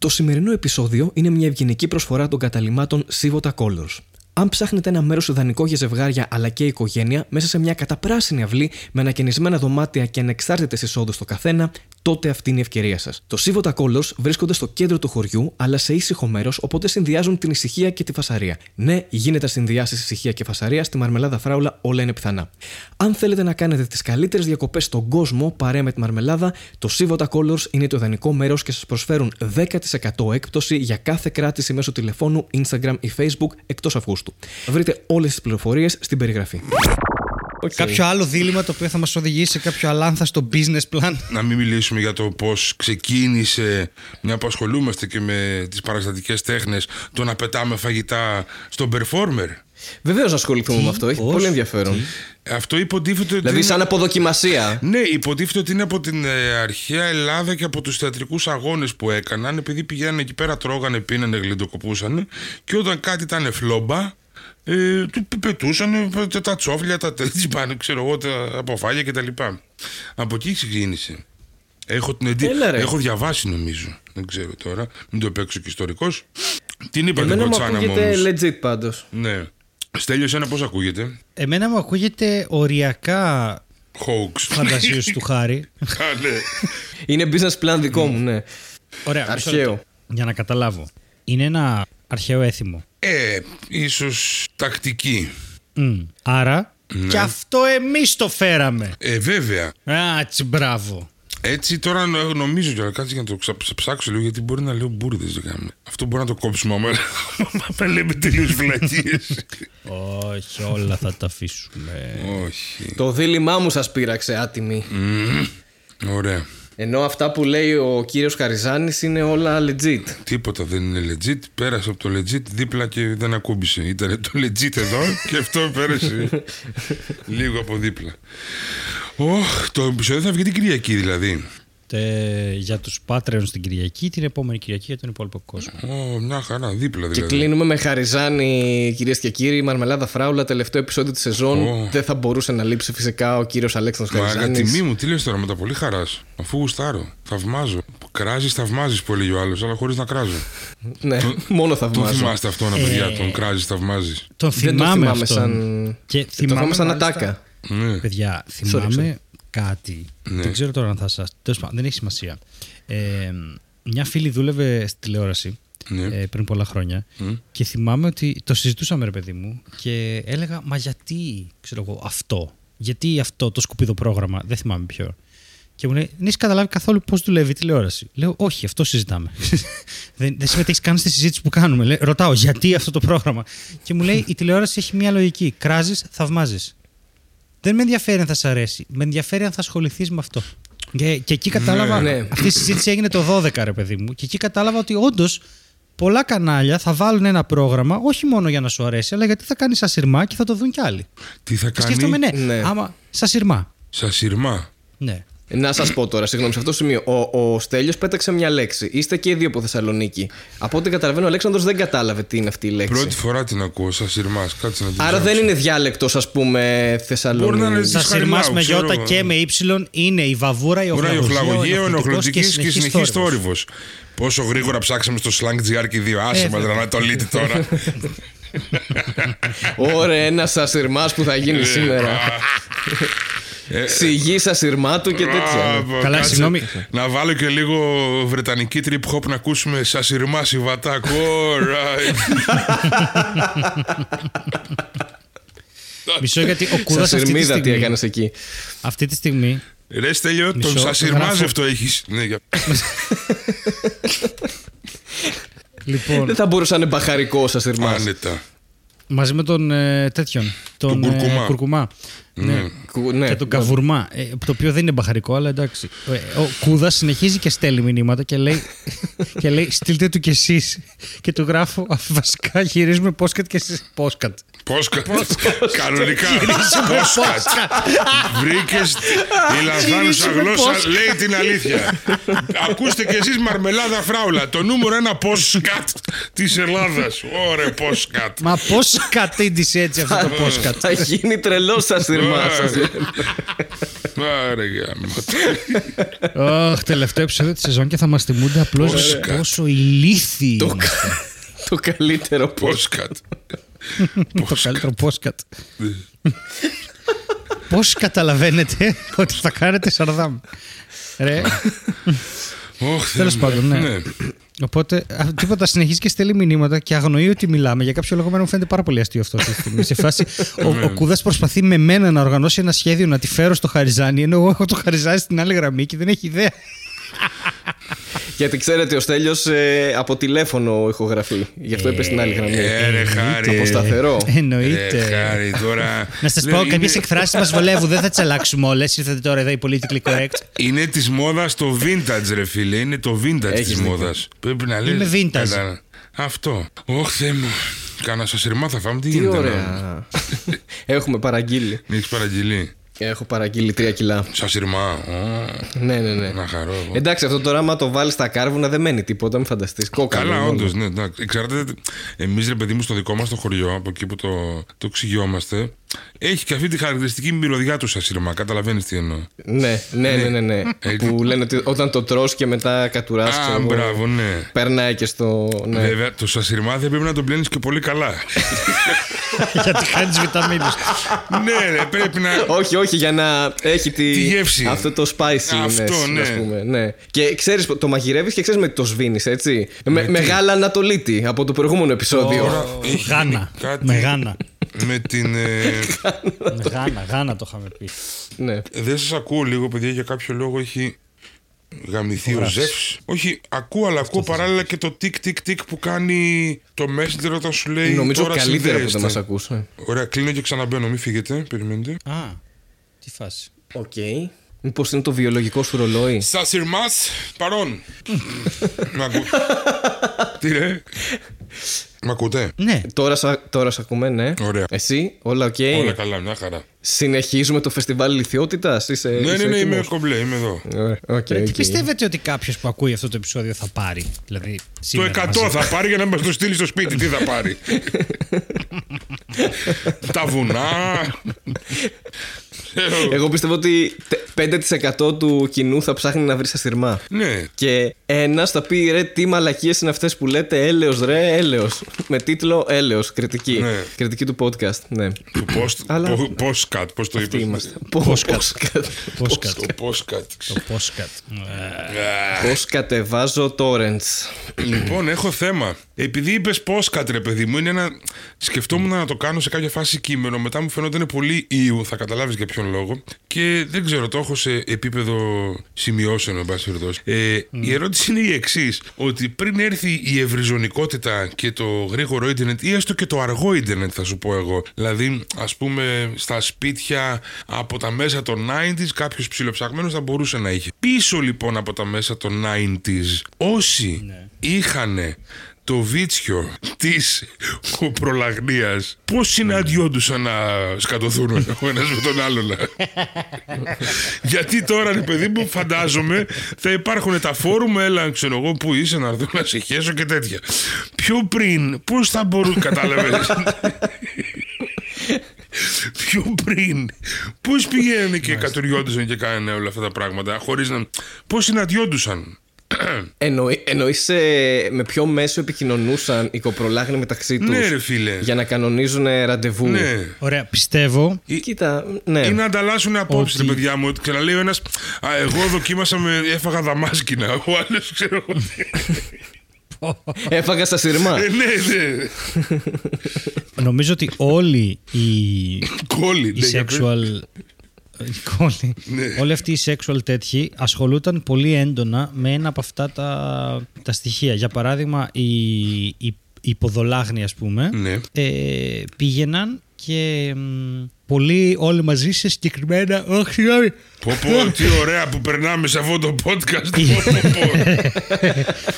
Το σημερινό επεισόδιο είναι μια ευγενική προσφορά των καταλημάτων Sivota Colors. Αν ψάχνετε ένα μέρος ιδανικό για ζευγάρια αλλά και οικογένεια μέσα σε μια καταπράσινη αυλή με ανακαινισμένα δωμάτια και ανεξάρτητες εισόδους στο καθένα, τότε αυτή είναι η ευκαιρία σας. Το Sivota Colors βρίσκονται στο κέντρο του χωριού, αλλά σε ήσυχο μέρος, οπότε συνδυάζουν την ησυχία και τη φασαρία. Ναι, γίνεται να συνδυάσεις ησυχία και φασαρία, στη μαρμελάδα φράουλα όλα είναι πιθανά. Αν θέλετε να κάνετε τις καλύτερες διακοπές στον κόσμο παρέα με τη μαρμελάδα, το Sivota Colors είναι το ιδανικό μέρος και σας προσφέρουν 10% έκπτωση για κάθε κράτηση μέσω τηλεφώνου, Instagram ή Facebook εκτός Αυγούστου. Βρείτε όλες τις πληροφορίες στην περιγραφή. Κάποιο άλλο δίλημα το οποίο θα μας οδηγήσει σε κάποιο αλάνθαστο business plan; να μην μιλήσουμε για το πώς ξεκίνησε, μια που ασχολούμαστε και με τις παραστατικές τέχνες, το να πετάμε φαγητά στον performer. Βεβαίως να ασχοληθούμε με αυτό, έχει πώς, πολύ ενδιαφέρον. Αυτό υποτίθεται ότι... Δηλαδή, είναι- σαν αποδοκιμασία. Ναι, υποτίθεται ότι είναι από την ε, αρχαία Ελλάδα και από τους θεατρικούς αγώνες που έκαναν, επειδή πηγαίνανε εκεί πέρα, τρώγανε, πίνανε, γλυντοκοπούσαν και όταν κάτι ήταν φλόμπα, ε, του πετούσαν τα τσόφλια, τα τέτοια, ξέρω εγώ, τα αποφάγια κτλ. Από εκεί ξεκίνησε. Έχω, την εντύ... Έλα, ρε. Έχω διαβάσει νομίζω. Δεν ξέρω τώρα. Μην το παίξω και ιστορικός. Την είπα την Εμένα μου κοτσάνα μου ακούγεται όμως. legit πάντως. Ναι. Στέλιο, εσένα πώς ακούγεται; Εμένα μου ακούγεται οριακά Hoax. φαντασίωση του Χάρη. Καλέ. Είναι business plan δικό μου, ναι. Ωραία. μισό Αρχαίο. λεπτό. Για να καταλάβω. Είναι ένα αρχαίο έθιμο. Ε, ίσως τακτική. Μμ. Άρα; Και αυτό εμείς το φέραμε. Ε, βέβαια. Α, τσι, μπράβο. Έτσι τώρα νο- νομίζω κιόλας. Κάτσε για να το ξα- ψ- ψάξω λίγο γιατί μπορεί να λέω μπουρδες. Αυτό μπορεί να το κόψουμε άμα άμα λέμε τελείως βλακίες. Όχι, όλα θα τα αφήσουμε. Όχι. Το δίλημά μου σας πείραξε άτιμη. Μμμ. Ωραία. Ενώ αυτά που λέει ο κύριος Χαριζάνης είναι όλα legit. Τίποτα δεν είναι legit. Πέρασε από το legit δίπλα και δεν ακούμπησε. Ήταν το legit εδώ και αυτό πέρασε λίγο από δίπλα. Ωχ, το επεισόδιο θα βγει την Κυριακή δηλαδή. Τε, για τους Patreons την Κυριακή, την επόμενη Κυριακή για τον υπόλοιπο κόσμο. Ω, μια χαρά, δίπλα Και δηλαδή. κλείνουμε με Χαριζάνη, κυρίες και κύριοι. Μαρμελάδα Φράουλα, τελευταίο επεισόδιο της σεζόν. Ω. Δεν θα μπορούσε να λείψει φυσικά ο κύριος Αλέξανδρος Μα Χαριζάνης. τιμή μου, τι λες τώρα με τα πολύ χαράς. Αφού γουστάρω. Θαυμάζω. Κράζεις, θαυμάζεις που έλεγε ο άλλος, αλλά χωρίς να κράζω. Ναι, μόνο Το θαυμάζω. θυμάστε αυτό, να παιδιά, τον κράζεις, θαυμάζεις. Τον Δεν το θυμάμαι, θυμάμαι αυτόν. σαν. Και Το θυμάμαι σαν μάλιστα- ατάκα. Ναι. Παιδιά, θυμάμαι κάτι. Ναι. Δεν ξέρω τώρα αν θα σα. Τέλος πάντων, δεν έχει σημασία. Ε, μια φίλη δούλευε στη τηλεόραση Ναι. ε, πριν πολλά χρόνια και θυμάμαι ότι το συζητούσαμε, ρε παιδί μου, και έλεγα, Μα γιατί, ξέρω εγώ, αυτό; Γιατί αυτό το σκουπίδο πρόγραμμα, δεν θυμάμαι ποιο. Και μου λέει, Δεν έχεις καταλάβει καθόλου πώς δουλεύει η τηλεόραση. Λέω, Όχι, αυτό συζητάμε. δεν, δεν συμμετέχεις καν στη συζήτηση που κάνουμε. Λέω, ρωτάω, γιατί αυτό το πρόγραμμα; Και μου λέει, Η τηλεόραση έχει μία λογική. Κράζεις, θαυμάζεις. Δεν με ενδιαφέρει αν θα σ' αρέσει. Με ενδιαφέρει αν θα ασχοληθείς με αυτό. Και, και εκεί κατάλαβα. Ναι. Αυτή η συζήτηση έγινε το 12, ρε παιδί μου. Και εκεί κατάλαβα ότι όντως πολλά κανάλια θα βάλουν ένα πρόγραμμα όχι μόνο για να σου αρέσει, αλλά γιατί θα κάνει σα σειρμά και θα το δουν κι άλλοι. Τι θα Και σκέφτομαι, κάνει. ναι, Ναι. άμα. Σα σειρμά. Σα σειρμά. Ναι. Να σας πω τώρα, συγγνώμη, σε αυτό το σημείο. Ο, ο Στέλιος πέταξε μια λέξη. Είστε και οι δύο από Θεσσαλονίκη. Από ό,τι καταλαβαίνω, ο Αλέξανδρος δεν κατάλαβε τι είναι αυτή η λέξη. Πρώτη φορά την ακούω, σας σειρμάς. Κάτσε να την Άρα δεν ψάξω. είναι διάλεκτος, ας πούμε, Θεσσαλονίκη. Μπορεί να είναι Στα της σειρμάς Χαριλάου, με ξέρω γιώτα εγώ. και με ύψιλον είναι η βαβούρα, η Μπορεί να είναι ο οχλαγωγία, οχλαγωγία, ο ενοχλωτική και συνεχής συνεχής θόρυβος. θόρυβος. Πόσο γρήγορα ψάξαμε στο slang GR και δύο. Άσε Ε, μα βέβαια. να το λύτε τώρα. Ωραία, ένα σασυρμά που θα γίνει σήμερα. Σιγή σασυρμάτου και τέτοια. Μπράβο, Καλά, κάτσε συγγνώμη. Να βάλω και λίγο βρετανική trip hop να ακούσουμε σα σειρμά συμβατάκ. Alright. Μισό γιατί ο Κούδα αυτή, τη Σασυρμίδα τι στιγμή- έκανες εκεί. αυτή τη στιγμή Ρε Στέλιο, τον Μισό, σα σειρμάζευτο γράφω. έχεις. Ναι, για- Λοιπόν, Δεν θα μπορούσε να είναι μπαχαρικό σασυρμά. Άνετα. μαζί με τον ε, τέτοιον. Τον, Τον κουρκουμά. Ε, κουρκουμά. Ναι. Ναι, και τον καβουρμά. Ε, το οποίο δεν είναι μπαχαρικό, αλλά εντάξει. Ε, ο Κούδα συνεχίζει και στέλνει μηνύματα και λέει, και λέει στείλτε του κι εσείς. Και του γράφω «Α, βασικά γυρίζουμε πόσκατ και εσεί πόσκατ. Πόσκα. Κανονικά. Πόσκα. Βρήκες η λανθάνουσα Γυρίσουμε γλώσσα, πόσκα. λέει την αλήθεια. Ακούστε κι εσείς Μαρμελάδα Φράουλα, το νούμερο ένα πόσκατ της Ελλάδας. Ωραία, πόσκατ. Μα πώ κατήντησε έτσι αυτό το πόσκατ. Θα γίνει τρελό σασυρμά. Άρα, γάμο. Ωχ, τελευταίο επεισόδιο της σεζόν και θα μας θυμούνται απλώς Πόσκατ. πόσο ηλίθιοι Το, είμαστε. το καλύτερο πώς. Πόσκατ. Το καλύτερο πόσκατ. Πώς καταλαβαίνετε ότι θα κάνετε σαρδάμ. Ρε; Όχ, Τέλος Θεέ μου. πάντων, ναι. Οπότε α, τίποτα συνεχίζει και στέλνει μηνύματα και αγνοεί ότι μιλάμε. Για κάποιο λόγο εμένα μου φαίνεται πάρα πολύ αστείο αυτό αυτή τη στιγμή. Σε φάση ο, ο Κούδα προσπαθεί με μένα να οργανώσει ένα σχέδιο να τη φέρω στο Χαριζάνι, ενώ εγώ έχω το Χαριζάνι στην άλλη γραμμή και δεν έχει ιδέα. Γιατί ξέρετε, ο Στέλιος ε, από τηλέφωνο ηχογραφεί. Γι' αυτό είπε στην άλλη γραμμή. Ε, ρε, χάρη. Από σταθερό. Ε, Εννοείται. χάρη, τώρα. Να σας Δεν πω, είναι- κάποιες εκφράσεις μας βολεύουν. Δεν θα τις αλλάξουμε όλες. Ήρθατε τώρα εδώ οι politically correct. Είναι της μόδας το vintage, ρε φίλε. Είναι το vintage Έχεις της δίκιο. μόδας. Πρέπει να λέει. Είμαι vintage. Αυτό. Όχ, Θεέ μου. Κάνα σας σειρμά θα φάμε. Τι, Τι γίνεται. ωραία. Έχουμε παραγγείλει. Έχεις παραγγείλει. Έχω παραγγείλει τρία κιλά. Σα σειρμά. Ω, Ναι, ναι, ναι. Να χαρώ. εγώ. Εντάξει, αυτό τώρα άμα το βάλεις στα κάρβουνα δεν μένει τίποτα, μην φανταστείς. Κόκαλο. Καλά, μόνο. όντως, ναι. εντάξει. Ξέρετε, εμείς ρε παιδί μου στο δικό μας το χωριό, από εκεί που το, το ξυγιόμαστε, έχει και αυτή τη χαρακτηριστική μυρωδιά του σα σειρμά. Καταλαβαίνεις τι εννοώ. Ναι, ναι, ναι, ναι. ναι. Έτσι. που λένε ότι όταν το τρως και μετά κατουράς Α, ξέρω εγώ, μπράβο, ναι. Περνάει και στο. Ναι. Βέβαια, το σα σειρμά δεν πρέπει να το πλένεις και πολύ καλά. Γιατί κάνει βιταμίνες. ναι, ρε, πρέπει να. Όχι, όχι, για να έχει τη, Τη γεύση. αυτό το spicy. Αυτό, ναι. Ας πούμε, ναι. Και ξέρεις, το μαγειρεύεις και ξέρεις με τι το σβήνεις, έτσι. Με, μεγάλα Ανατολίτη από το προηγούμενο επεισόδιο. Έχει Γάνα. κάτι Με γάνα. Με την. ε, Με γάνα, γάνα το είχαμε πει. ναι. δεν σας ακούω λίγο, παιδιά, για κάποιο λόγο έχει γαμηθεί ο Ζεύς. Όχι, ακούω, αλλά ακούω παράλληλα και το τικ τικ τικ που κάνει το Messenger όταν σου λέει. Νομίζω τώρα καλύτερα που δεν συνδέεστε». μα ακούσε. Ωραία, κλείνω και ξαναμπαίνω, μην φύγετε, περιμένετε. Α, τι φάση. Οκ. Μήπως είναι το βιολογικό σου ρολόι; Σας σειρμάς, παρόν. Μ' ακού... Τι ρε; Μ' ακούτε; Ναι, Τώρα, σα- τώρα σε ακούμε, ναι. Ωραία. Εσύ, όλα οκ. Όλα καλά, μια χαρά. Συνεχίζουμε το φεστιβάλ ηλιθιότητας. Είσαι, Ναι, είσαι ναι, ναι, είμαι έτοιμος; κομπλέ, είμαι εδώ. Ωραία, οκ, τι οκ. πιστεύετε ότι κάποιος που ακούει αυτό το επεισόδιο θα πάρει. Δηλαδή, Το σήμερα 100 μαζί; θα πάρει για να μας το στείλει στο σπίτι. Τι θα πάρει; Τα βουνά. Εγώ πιστεύω ότι τε- 5% του κοινού θα ψάχνει να βρει στα σειρμά. Ναι. Και ένας θα πει ρε, τι μαλακίες είναι αυτές που λέτε έλεος ρε, έλεος. Με τίτλο Έλεος, κριτική. Ναι. Κριτική του podcast. Ναι. Το post, Αλλά- πο- postcat, πώς το Τι είπες; είμαστε. Postcat. Postcat. Πόσκατ. Το postcat. Το πόσκατ. Πώ κατεβάζω torrents. Λοιπόν, έχω θέμα. Επειδή είπες postcat, ρε παιδί μου, είναι ένα. Σκεφτόμουν να το κάνω σε κάποια φάση κείμενο. Μετά μου φαινόταν πολύ ήου, θα καταλάβεις για ποιον λόγο. Και δεν ξέρω, το έχω σε επίπεδο σημειώσεων, εν πάση περιπτώσει. Ε, Η ερώτηση είναι η εξής: Ότι πριν έρθει η ευρυζωνικότητα και το γρήγορο ίντερνετ, ή έστω και το αργό ίντερνετ, θα σου πω εγώ. Δηλαδή, ας πούμε, στα σπίτια από τα μέσα των 90s, κάποιος ψιλοψαγμένο θα μπορούσε να είχε. Πίσω λοιπόν από τα μέσα των 90s, όσοι είχαν το βίτσιο της προλαγνίας πώς συναντιόντουσαν να σκατωθούν ο ένας με τον άλλον; Γιατί τώρα, ρε παιδί μου, φαντάζομαι θα υπάρχουν τα φόρουμ, έλα, ξέρω εγώ, που είσαι να έρθω να σε χέσω και τέτοια. Πιο πριν, πώς θα μπορούν, κατάλαβες; Πιο πριν, πώς πηγαίνανε και κατουριόντουσαν και κάνανε όλα αυτά τα πράγματα, χωρίς να. Πώς συναντιόντουσαν; Εννοεί, εννοείς ε, με ποιο μέσο επικοινωνούσαν οι κοπρολάγνοι μεταξύ τους Ναι, ρε φίλε. για να κανονίζουν ραντεβού; Ναι. Ωραία, πιστεύω. Κοίτα, ναι. Ή να ανταλλάσσουν απόψεις, Ότι- ρε παιδιά μου. Ξαναλέει ο ένας, Εγώ δοκίμασα με. Έφαγα δαμάσκηνα. Ο άλλος ξέρω. εγώ. Έφαγα στα σειρμά. Ε, ναι, ναι. Νομίζω ότι όλοι οι, Κόλλη. οι ναι, για πες. sexual. οι κόλλοι, Ναι. Όλοι αυτοί οι sexual τέτοιοι ασχολούνταν πολύ έντονα με ένα από αυτά τα, τα στοιχεία. Για παράδειγμα, οι, οι, οι υποδολάγνοι, ας πούμε, Ναι. ε, πήγαιναν και μ, πολύ όλοι μαζί σε συγκεκριμένα. Όχι, συγγνώμη. Πω πω, τι ωραία που περνάμε σε αυτό το podcast. Πω, πω,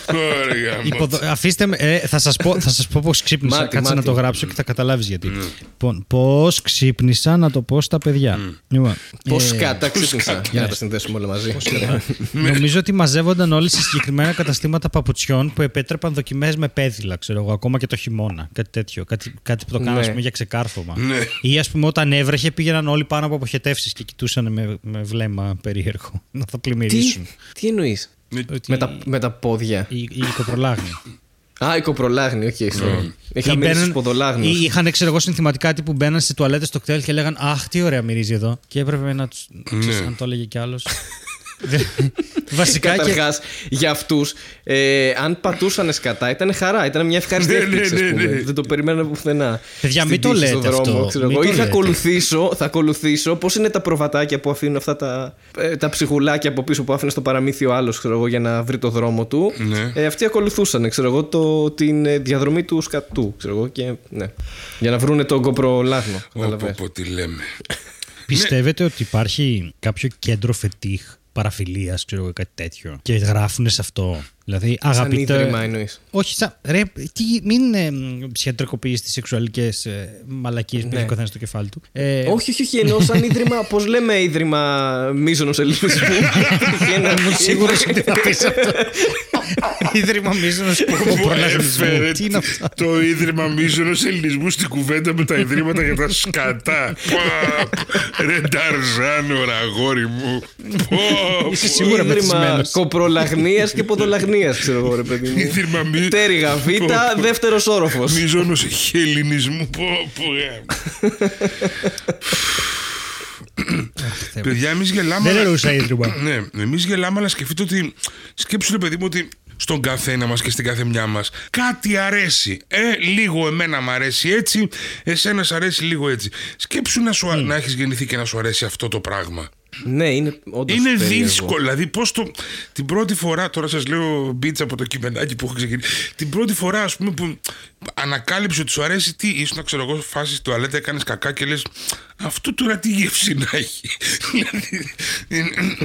πω. Ωραία. Υποδο... Αφήστε με, ε, θα σας πω, θα σας πω πώς ξύπνησα. Μάτι, Κάτσε να μάτι. το γράψω και θα καταλάβεις γιατί. Λοιπόν, πώς ξύπνησα να το πω στα παιδιά. Λοιπόν, Πώς ε, κατά ξύπνησα. Για να τα συνδέσουμε όλα μαζί. Νομίζω ότι μαζεύονταν όλοι σε συγκεκριμένα καταστήματα παπουτσιών που επέτρεπαν δοκιμές με πέδιλα, ξέρω εγώ, ακόμα και το χειμώνα. Κάτι τέτοιο. Κάτι, κάτι που το κάνανε Ναι. ας πούμε, για ξεκάρφωμα. Ναι. Ή ας πούμε όταν έβρεχε πήγαιναν όλοι πάνω από αποχετεύσεις και κοιτούσαν με, με βλέμμα περίεργο να θα τι, πλημμυρίσουν. τι εννοείς; Ότι Με τα, με τα πόδια. Οι, οι κοπρολάγνοι. Α, οι κοπρολάγνοι, οκ. sorry. Είχα Ή μείνει μπαίναν- στους ποδολάγνους. Ή είχαν, ξέρω εγώ, συνθηματικά που μπαίναν σε τουαλέτες στο ΚΤΕΛ και λέγαν Αχ, τι ωραία μυρίζει εδώ. Και έπρεπε να του. Ναι. αν το έλεγε κι άλλος. Βασικά και. Καταρχάς, για αυτούς, ε, αν πατούσαν σκατά, ήταν χαρά. Ήταν μια ευχάριστη Ναι, ναι, έκπληξη. ας ναι, πούμε. ναι. Δεν το περιμέναμε πουθενά. Παιδιά, Στην μην το τύχη, λέτε στον δρόμο, αυτό. ξέρω Μην εγώ. το Ή θα λέτε. ακολουθήσω, θα ακολουθήσω πώς είναι τα προβατάκια που αφήνουν αυτά τα, ε, τα ψυχουλάκια από πίσω που άφηνε στο παραμύθι ο άλλος για να βρει το δρόμο του. Ναι. Ε, αυτοί ακολουθούσαν ξέρω εγώ, το, την ε, διαδρομή του σκατού. Ξέρω εγώ, και, ναι. Για να βρούνε τον κοπρολάγνο. Πω, πω, καταλαβες. πω, τι λέμε. Πιστεύετε ότι υπάρχει κάποιο κέντρο φετίχ παραφιλίας, ξέρω εγώ, κάτι τέτοιο. Και γράφουν σε αυτό. Δηλαδή, Σαν αγαπητέ. ίδρυμα εννοείς. Όχι, σαν. Ρε, τι, μην ε, ψιατρικοποιεί τις σεξουαλικές ε, μαλακίες που Ναι. έχει ο καθένας στο κεφάλι του. Ε, Όχι, όχι, όχι. Εννοώ σαν ίδρυμα, πώς λέμε ίδρυμα μίζωνος ελληνισμού. Είχε ένα- Ήμουν σίγουρος ότι θα πεις αυτό. Ίδρυμα μίζωνος Που προλαγνισμού. έφερε Τι είναι αυτό; το Ίδρυμα Μίζωνος Ελληνισμού στην κουβέντα με τα Ιδρύματα για τα σκατά. Πα, Ρε Ταρζάνο, αγόρι μου. Πω, Είσαι πω. σίγουρα ίδρυμα μεθυσμένος. κοπρολαγνίας και ποδολαγνίας, ξέρω εγώ, ρε παιδί μου. Ίδρυμα μη... Τέριγα Β, Πω, πω. δεύτερος όροφος. Μίζωνος Ελληνισμού. Πω, πω, ε. Παιδιά, εμείς γελάμε. Δεν αλλά- εννοούσα ίδρυμα. Ναι, εμείς γελάμε, αλλά σκεφτείτε ότι. Σκέψου, ρε παιδί μου, ότι στον καθένα μας και στην καθεμιά μας κάτι αρέσει. Ε, λίγο εμένα μου αρέσει έτσι, εσένα σ' αρέσει λίγο έτσι. Σκέψου να, σου, να έχεις γεννηθεί και να σου αρέσει αυτό το πράγμα. Ναι, είναι όντως. Είναι δύσκολο. Δηλαδή, πώς το. Την πρώτη φορά, τώρα σας λέω μπίτσα από το κειμενάκι που έχω ξεκινήσει. Την πρώτη φορά, ας πούμε, που ανακάλυψε ότι σου αρέσει τι, ήσουν, ξέρω εγώ, φάση στη τουαλέτα, έκανες κακά και λες. Αυτό τώρα τι γεύση να έχει. Δηλαδή.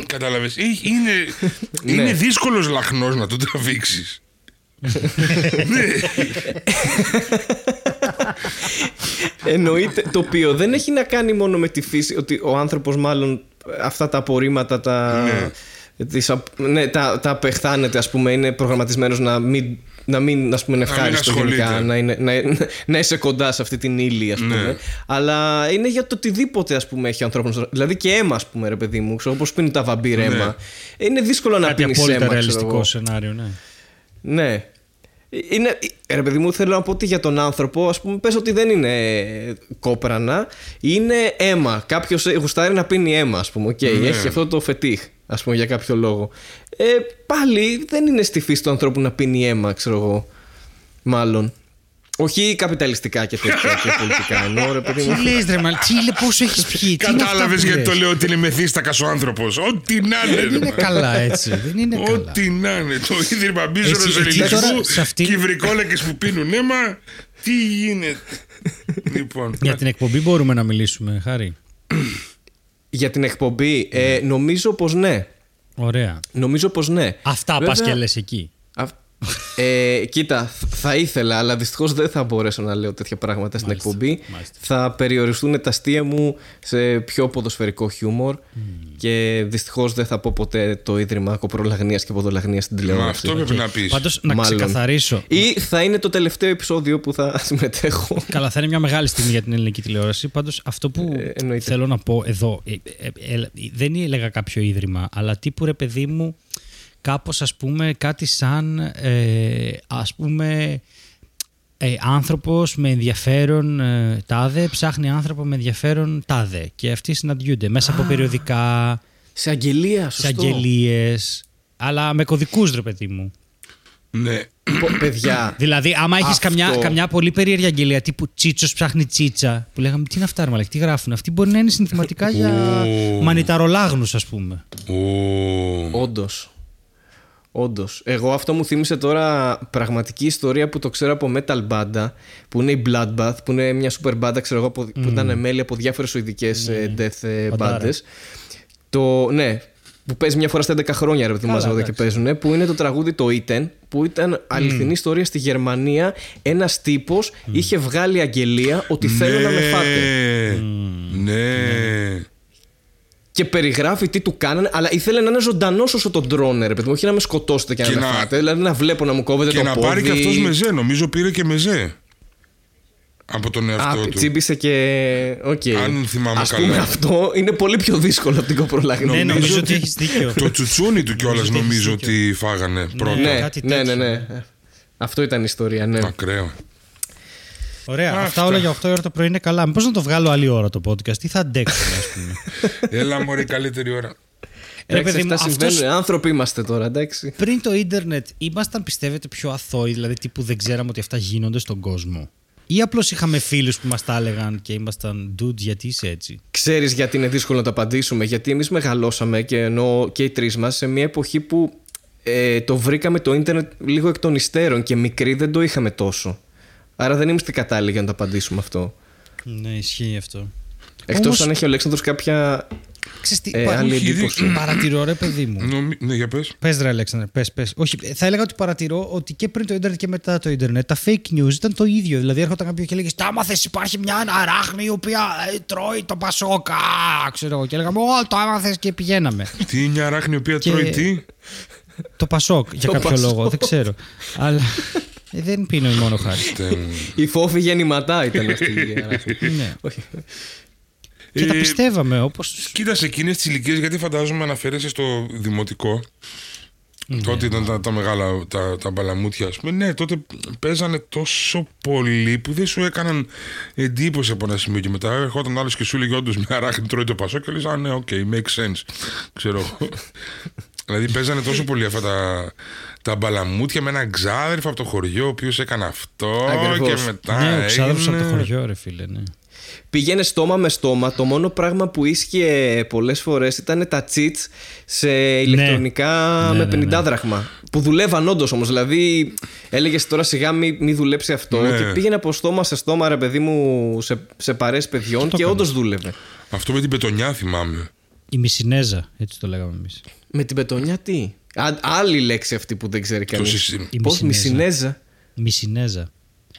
Κατάλαβες. Είναι, είναι Ναι. δύσκολος λαχνός να το τραβήξεις. ναι. Εννοείται. Το οποίο δεν έχει να κάνει μόνο με τη φύση. Ότι ο άνθρωπος, μάλλον αυτά τα απορρίμματα, τα. τις απ- ναι, τα, τα απεχθάνεται, ας πούμε, είναι προγραμματισμένος να μην, να μην ας πούμε, είναι Να μην ευχάριστο ασχολείται. γενικά, να, είναι, να, να είσαι κοντά σε αυτή την ύλη, ας πούμε. Ναι. Αλλά είναι για το οτιδήποτε, ας πούμε, έχει ο ανθρώπινος... Δηλαδή και αίμα, ας πούμε, ρε παιδί μου, ξέρω, όπως πίνουν τα βαμπύρ αίμα. Είναι δύσκολο να Κάτι πίνεις απόλυτα αίμα, ξέρω ρεαλιστικό εγώ. σενάριο, ναι. Ναι. Είναι, ρε παιδί μου, θέλω να πω ότι για τον άνθρωπο, ας πούμε, πες ότι δεν είναι κόπρανα, είναι αίμα. Κάποιος ε, γουστάρει να πίνει αίμα, ας πούμε. Okay, Ναι. Έχει αυτό το φετίχ, ας πούμε, για κάποιο λόγο. Ε, πάλι δεν είναι στη φύση του ανθρώπου να πίνει αίμα, ξέρω εγώ. Μάλλον. Όχι καπιταλιστικά και τέτοια και πολιτικά. Εννοώ, ρε παιδί μου. Τι λες ρε μα, τι λε, πόσο έχεις πιει, τι είναι αυτά Κατάλαβες που γιατί λες; το λέω ότι είναι μεθύστακας ο άνθρωπος. Ό,τι να είναι. Δεν ρε, είναι μα. καλά έτσι, δεν είναι καλά. Ό,τι να είναι. Το ίδρυμα μπίζονο Έτσι, εκεί ελληνισμού τώρα, σε αυτή- και οι βρικόλακε που πίνουν αίμα. Τι γίνεται; λοιπόν. Για την εκπομπή μπορούμε να μιλήσουμε, Χάρη. Για την εκπομπή, ε, νομίζω πως ναι. Ωραία. Νομίζω πως ναι. Αυτά Βέβαια- πας και λες εκεί. Αυ- Ε, κοίτα, θα ήθελα, αλλά δυστυχώς δεν θα μπορέσω να λέω τέτοια πράγματα στην Μάλιστα, εκπομπή. μάλιστα. Θα περιοριστούν τα αστεία μου σε πιο ποδοσφαιρικό χιούμορ και δυστυχώς δεν θα πω ποτέ το ίδρυμα κοπρολαγνία και ποδολαγνίας στην Μα τηλεόραση. αυτό πρέπει να πεις. Πάντως να Μάλλον. ξεκαθαρίσω. Ή θα είναι το τελευταίο επεισόδιο που θα συμμετέχω. Καλά, θα είναι μια μεγάλη στιγμή για την ελληνική τηλεόραση. Πάντως, αυτό που Ε, εννοείται. θέλω να πω εδώ. ε, ε, ε, ε, δεν έλεγα κάποιο ίδρυμα, αλλά τύπου ρε παιδί μου, κάπως ας πούμε κάτι σαν. Ε, ας πούμε. Ε, άνθρωπος με ενδιαφέρον ε, τάδε ψάχνει άνθρωπο με ενδιαφέρον τάδε και αυτοί συναντιούνται μέσα από περιοδικά, Σε αγγελία, σε σωστό. αγγελίες αλλά με κωδικούς ρε παιδί μου Ναι. Πο- Παιδιά, Δηλαδή, άμα έχεις Αυτό. καμιά, καμιά πολύ περίεργη αγγελία τύπου Τσίτσος ψάχνει τσίτσα, που λέγαμε τι είναι αυτά, ρε μαλάκα, τι γράφουν. Αυτοί; Μπορεί να είναι συνθηματικά για Ω. μανιταρολάγνους, ας πούμε. Ω. Όντως. Όντως. Εγώ αυτό μου θύμισε τώρα πραγματική ιστορία που το ξέρω από Metal Banda, που είναι η Bloodbath, που είναι μια super μπάντα, ξέρω εγώ, που που ήταν μέλη από διάφορες σουηδικές death ε, Φαντάρα. μπάντες. Το, ναι, που παίζει μια φορά στα 11 χρόνια, ρε παιδί μου, Καλά, μαζεύονται και εντάξει. παίζουν, που είναι το τραγούδι το Iten, που ήταν αληθινή ιστορία στη Γερμανία. Ένας τύπος είχε βγάλει αγγελία ότι θέλω να με φάτε. Ναι. Και περιγράφει τι του κάνανε, αλλά ήθελε να είναι ζωντανός όσο τον τρώνε, ρε παιδί μου, όχι να με σκοτώσετε και, Και να με να- φάτε. Δηλαδή να βλέπω να μου κόβετε Και το να πόδι. πάρει και αυτός μεζέ. Νομίζω πήρε και μεζέ. Από τον Α, εαυτό του. τσίμπησε και. Οκ. Αν θυμάμαι Ας καλά. πούμε αυτό είναι πολύ πιο δύσκολο από την κοπρολαγνεία. Ναι, νομίζω ότι έχεις δίκιο. Το τσουτσούνι του κιόλας Νομίζω ότι νομίζω έχεις ότι φάγανε πρώτα. ναι, κάτι ναι, ναι, τέτοιο. ναι. Αυτό ήταν η ιστορία, ναι. Ακραίο. Ωραία, αυτά Αυτά. όλα για 8 ώρα το πρωί είναι καλά. Μήπως να το βγάλω άλλη ώρα το podcast, τι θα αντέξουμε, ας πούμε. Έλα μωρή καλύτερη ώρα. Ρε, Εντάξει, παιδί μου, αυτά αυτός- συμβαίνουν. Άνθρωποι είμαστε τώρα, εντάξει. Πριν το ίντερνετ, ήμασταν πιστεύετε πιο αθώοι, δηλαδή τύπου δεν ξέραμε ότι αυτά γίνονται στον κόσμο; Ή απλώς είχαμε φίλους που μας τα έλεγαν και ήμασταν dude, γιατί είσαι έτσι; Ξέρεις γιατί είναι δύσκολο να το απαντήσουμε. Γιατί εμείς μεγαλώσαμε και ενώ και οι τρεις μας σε μια εποχή που ε, το βρήκαμε το ίντερνετ λίγο εκ των υστέρων και μικροί δεν το είχαμε τόσο. Άρα δεν είμαστε κατάλληλοι για να το απαντήσουμε αυτό. Ναι, ισχύει αυτό. Εκτός Όμως- αν έχει ο Αλέξανδρος κάποια Ξέρεις τι, ε, πα- άλλη όχι, εντύπωση. παρατηρώ ρε παιδί μου. Νομι... Ναι, για πες. Πες ρε Αλέξανδρε, πες, πες. Όχι, θα έλεγα ότι παρατηρώ ότι και πριν το ίντερνετ και μετά το ίντερνετ τα fake news ήταν το ίδιο. Δηλαδή έρχονταν κάποιος και έλεγε Τα άμαθε, υπάρχει μια αράχνη η οποία ε, τρώει το πασόκα. Ξέρω εγώ. Και έλεγαμε Ω, το άμαθε και πηγαίναμε. Τι είναι μια ράχνη η οποία Και- τρώει τι; το ΠΑΣΟΚ για Το κάποιο Πασόκ. λόγο, δεν ξέρω. Αλλά ε, δεν πίνω μόνο Χάρη. Τε μου. Η Φώφη Γεννηματά ήταν αυτή η αράχνη. ναι. Όχι. Και τα Ε, πιστεύαμε όπω. Κοίτας σε εκείνες τις ηλικίες, γιατί φαντάζομαι αναφέρεσαι στο δημοτικό. Τότε ήταν τα, τα μεγάλα τα, τα μπαλαμούτια, ας πούμε. Ναι, τότε παίζανε τόσο πολύ που δεν σου έκαναν εντύπωση από ένα σημείο. Και μετά έρχονταν άλλος και σου έλεγε όντως μια αράχνη τρώει το ΠΑΣΟΚ και λες: Α, ναι, οκ, makes sense. Ξέρω εγώ. δηλαδή παίζανε τόσο πολύ αυτά τα, τα μπαλαμούτια με έναν ξάδερφο από το χωριό, ο οποίος έκανε αυτό Ακριβώς. και μετά. Ναι, ο ξάδερφος από το έγινε- χωριό, ρε φίλε, ναι. Πήγαινε στόμα με στόμα. Το μόνο πράγμα που ίσχυε πολλές φορές ήταν τα cheats σε ηλεκτρονικά Ναι, με ναι, 50 ναι. δραχμα. Που δουλεύαν όντως όμως. Δηλαδή έλεγες τώρα σιγά μη, μη δουλέψει αυτό. Ναι. Και πήγαινε από στόμα σε στόμα, ρε παιδί μου, σε, σε παρέ παιδιών και όντως δούλευε. Αυτό με την πετονιά θυμάμαι. Η Μισινέζα, έτσι το λέγαμε εμείς. Με την πετονιά τι; Α, άλλη λέξη αυτή που δεν ξέρει κανείς. συστήμα. Η Πώς Μισινέζα. μισινέζα; Μισινέζα.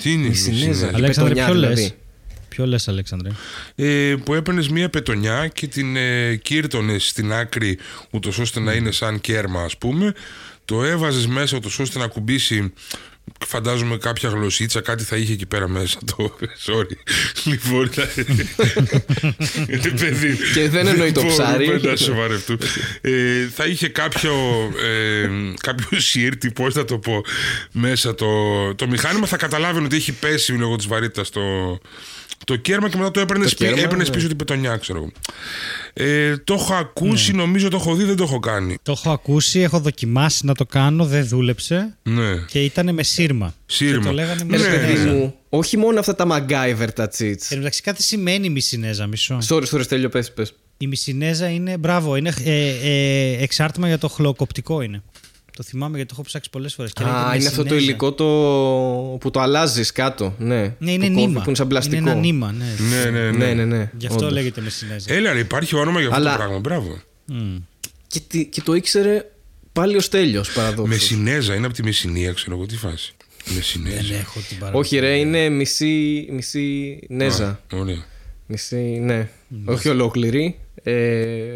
Τι είναι η Μισινέζα. Μισινέζα; Η Αλέξανδρε, πετονιά ποιο λες; δηλαδή. Ποιο λες, Αλέξανδρε; ε, που έπαιρνες μία πετονιά και την ε, κύρτωνες στην άκρη ούτως ώστε να είναι σαν κέρμα ας πούμε το έβαζες μέσα ούτως ώστε να κουμπίσει φαντάζομαι κάποια γλωσσίτσα κάτι θα είχε εκεί πέρα μέσα το sorry λοιπόν ε, παιδί Και δεν εννοεί το μπορούμε ψάρι. να σοβαρευτούμε. ε, θα είχε κάποιο ε, κάποιο σύρτη πώς θα το πω μέσα το, το μηχάνημα θα καταλάβαινε ότι έχει πέσει λόγω της βαρύτητας το, το κέρμα και μετά το έπαιρνες Το κέρμα, έπαιρνες ναι. πίσω την πετονιά, ξέρω εγώ. Ε, το έχω ακούσει, νομίζω το έχω δει, δεν το έχω κάνει. Το έχω ακούσει, έχω δοκιμάσει να το κάνω, δεν δούλεψε Ναι. και ήταν με σύρμα. Σύρμα. Και το λέγανε Ναι, Ρε παιδί Μισινέζα. μου, όχι μόνο αυτά τα MacGyver τα cheats. Εν τω μεταξύ, κάτι σημαίνει η Μισινέζα, μισό. Sorry, sorry, Στέλιο, πες, πες. Η Μισινέζα είναι, μπράβο, είναι ε, ε, εξάρτημα για το χλωκοπτικό είναι. Το θυμάμαι γιατί το έχω ψάξει πολλές φορές. Α, είναι αυτό το υλικό το... που το αλλάζεις κάτω. Ναι, Ναι, είναι Το κόβει, νήμα. Που είναι σαν πλαστικό. Είναι ένα νήμα, ναι. Ναι, ναι, ναι. Ναι, ναι, ναι. Γι' αυτό όντως. λέγεται Μισινέζα. Έλα, ρε, υπάρχει όνομα για αυτό Αλλά- το πράγμα. Μπράβο. Μμ. Και, τι- και το ήξερε πάλι ο Στέλιο παραδόξως. Μεσινέζα, είναι από τη Μεσσηνία, ξέρω εγώ τι φάση. Μεσινέζα. Δεν έχω την παράδοση. Όχι, ρε, είναι μισή, μισή Νέζα. Ωραία. Μισή, ναι. Όχι ολόκληρη. Ε,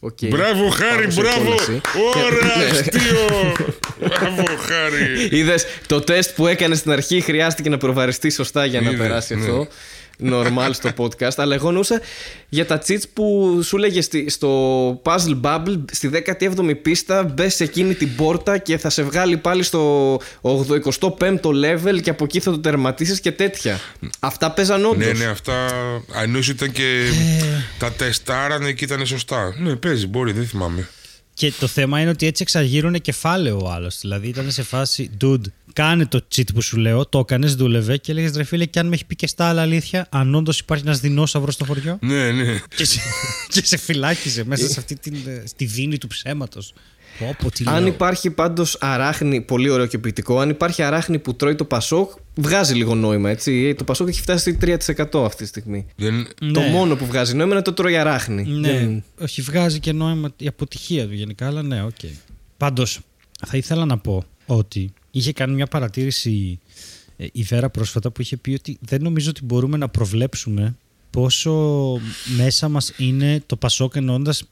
οκ. Μπράβο, Χάρη, Πάνω σε μπράβο! κόλαση. Ωραία, Ναι. αστείο! Μπράβο, Χάρη! Είδες το τεστ που έκανε στην αρχή χρειάστηκε να προβαριστείς σωστά για να Είδες, περάσει ναι. αυτό. Normal στο podcast. Αλλά εγώ νοούσα για τα cheats που σου λέγε στη- στο Puzzle Bubble στη 17η πίστα. Μπες σε εκείνη την πόρτα και θα σε βγάλει πάλι στο 85ο level και από εκεί θα το τερματίσεις και τέτοια. Αυτά παίζαν όντως. Ναι, ναι, αυτά. Αν ότι ήταν και. τα τεστάρανε και ήταν σωστά. Ναι, παίζει, μπορεί, δεν θυμάμαι. Και το θέμα είναι ότι έτσι εξαγείρωνε κεφάλαιο ο άλλος. Δηλαδή ήταν σε φάση, dude, κάνε το cheat που σου λέω, το έκανες, δούλευε και έλεγες ρε φίλε, και αν με έχει πει και στα άλλα αλήθεια, αν όντως υπάρχει ένας δεινόσαυρος στο χωριό. Ναι, ναι. και, σε, και σε φυλάκιζε μέσα σε αυτή την, ε, στη δίνη του ψέματος. Πω, πω, τι Αν λέω. υπάρχει πάντως αράχνη, πολύ ωραίο και ποιητικό, αν υπάρχει αράχνη που τρώει το Πασόκ, βγάζει λίγο νόημα, έτσι. Το Πασόκ έχει φτάσει 3% αυτή τη στιγμή. Δεν... Το Ναι. μόνο που βγάζει νόημα είναι το τρώει αράχνη. Ναι, Δεν- όχι βγάζει και νόημα η αποτυχία του γενικά, αλλά ναι, οκ. Πάντως, θα ήθελα να πω ότι είχε κάνει μια παρατήρηση ε, η Βέρα πρόσφατα που είχε πει ότι δεν νομίζω ότι μπορούμε να προβλέψουμε πόσο μέσα μας είναι το Πασόκ εννοώντας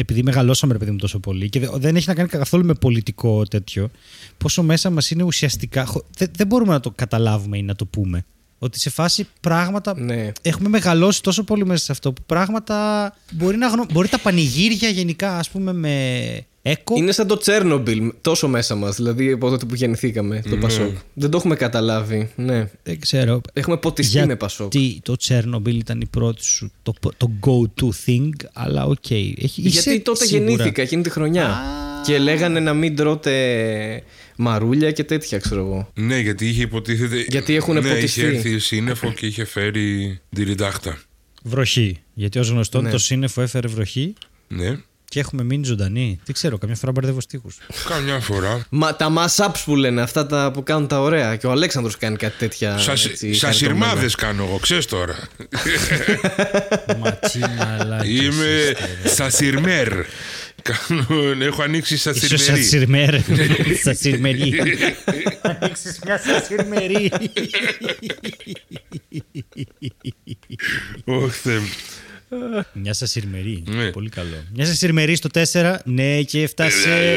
επειδή μεγαλώσαμε ρε παιδί μου τόσο πολύ και δε- δεν έχει να κάνει καθόλου με πολιτικό τέτοιο πόσο μέσα μας είναι ουσιαστικά χω- δεν, δεν μπορούμε να το καταλάβουμε ή να το πούμε ότι σε φάση πράγματα Ναι. έχουμε μεγαλώσει τόσο πολύ μέσα σε αυτό που πράγματα μπορεί, να γνω... μπορεί τα πανηγύρια γενικά ας πούμε με έκο Είναι σαν το Τσέρνομπιλ, τόσο μέσα μας, δηλαδή από τότε που γεννηθήκαμε, το Πασόκ. Δεν το έχουμε καταλάβει. Ναι. δεν ξέρω Έχουμε ποτιστεί με Πασόκ. γιατί το Τσέρνομπιλ ήταν η πρώτη σου το, το go-to thing αλλά οκ Έχει, Γιατί είσαι τότε σίγουρα. γεννήθηκα εκείνη τη χρονιά. Α. Και λέγανε να μην τρώτε μαρούλια και τέτοια, ξέρω εγώ. Ναι, γιατί είχε υποτίθεται. Γιατί έχουνε ναι, ποτιστεί. είχε έρθει σύννεφο και είχε φέρει τυριντάχτα. βροχή γιατί ως γνωστό Ναι. το σύννεφο έφερε βροχή Ναι, και έχουμε μείνει ζωντανοί δεν ξέρω καμιά φορά μπερδεύω στίχους καμιά φορά. Μα, τα mass-ups που λένε, αυτά τα που κάνουν τα ωραία. Και ο Αλέξανδρος κάνει κάτι τέτοια. Σα έτσι, σας χαριτωμένα. σειρμάδες κάνω εγώ, ξέρεις τώρα. Μα τι μαλάκες Είμαι είστε, ρε. σασιρμέρ. Κάνω, έχω ανοίξει Ίσως σασιρμερί. σασιρμέρ. Σασιρμερί. Ανοίξεις μια σασιρμερί. Ωχ, Θεέ μου. Μια σασιρμερί. Ναι. Πολύ καλό. Μια σασιρμερί στο 4. Ναι, και έφτασε. Ε,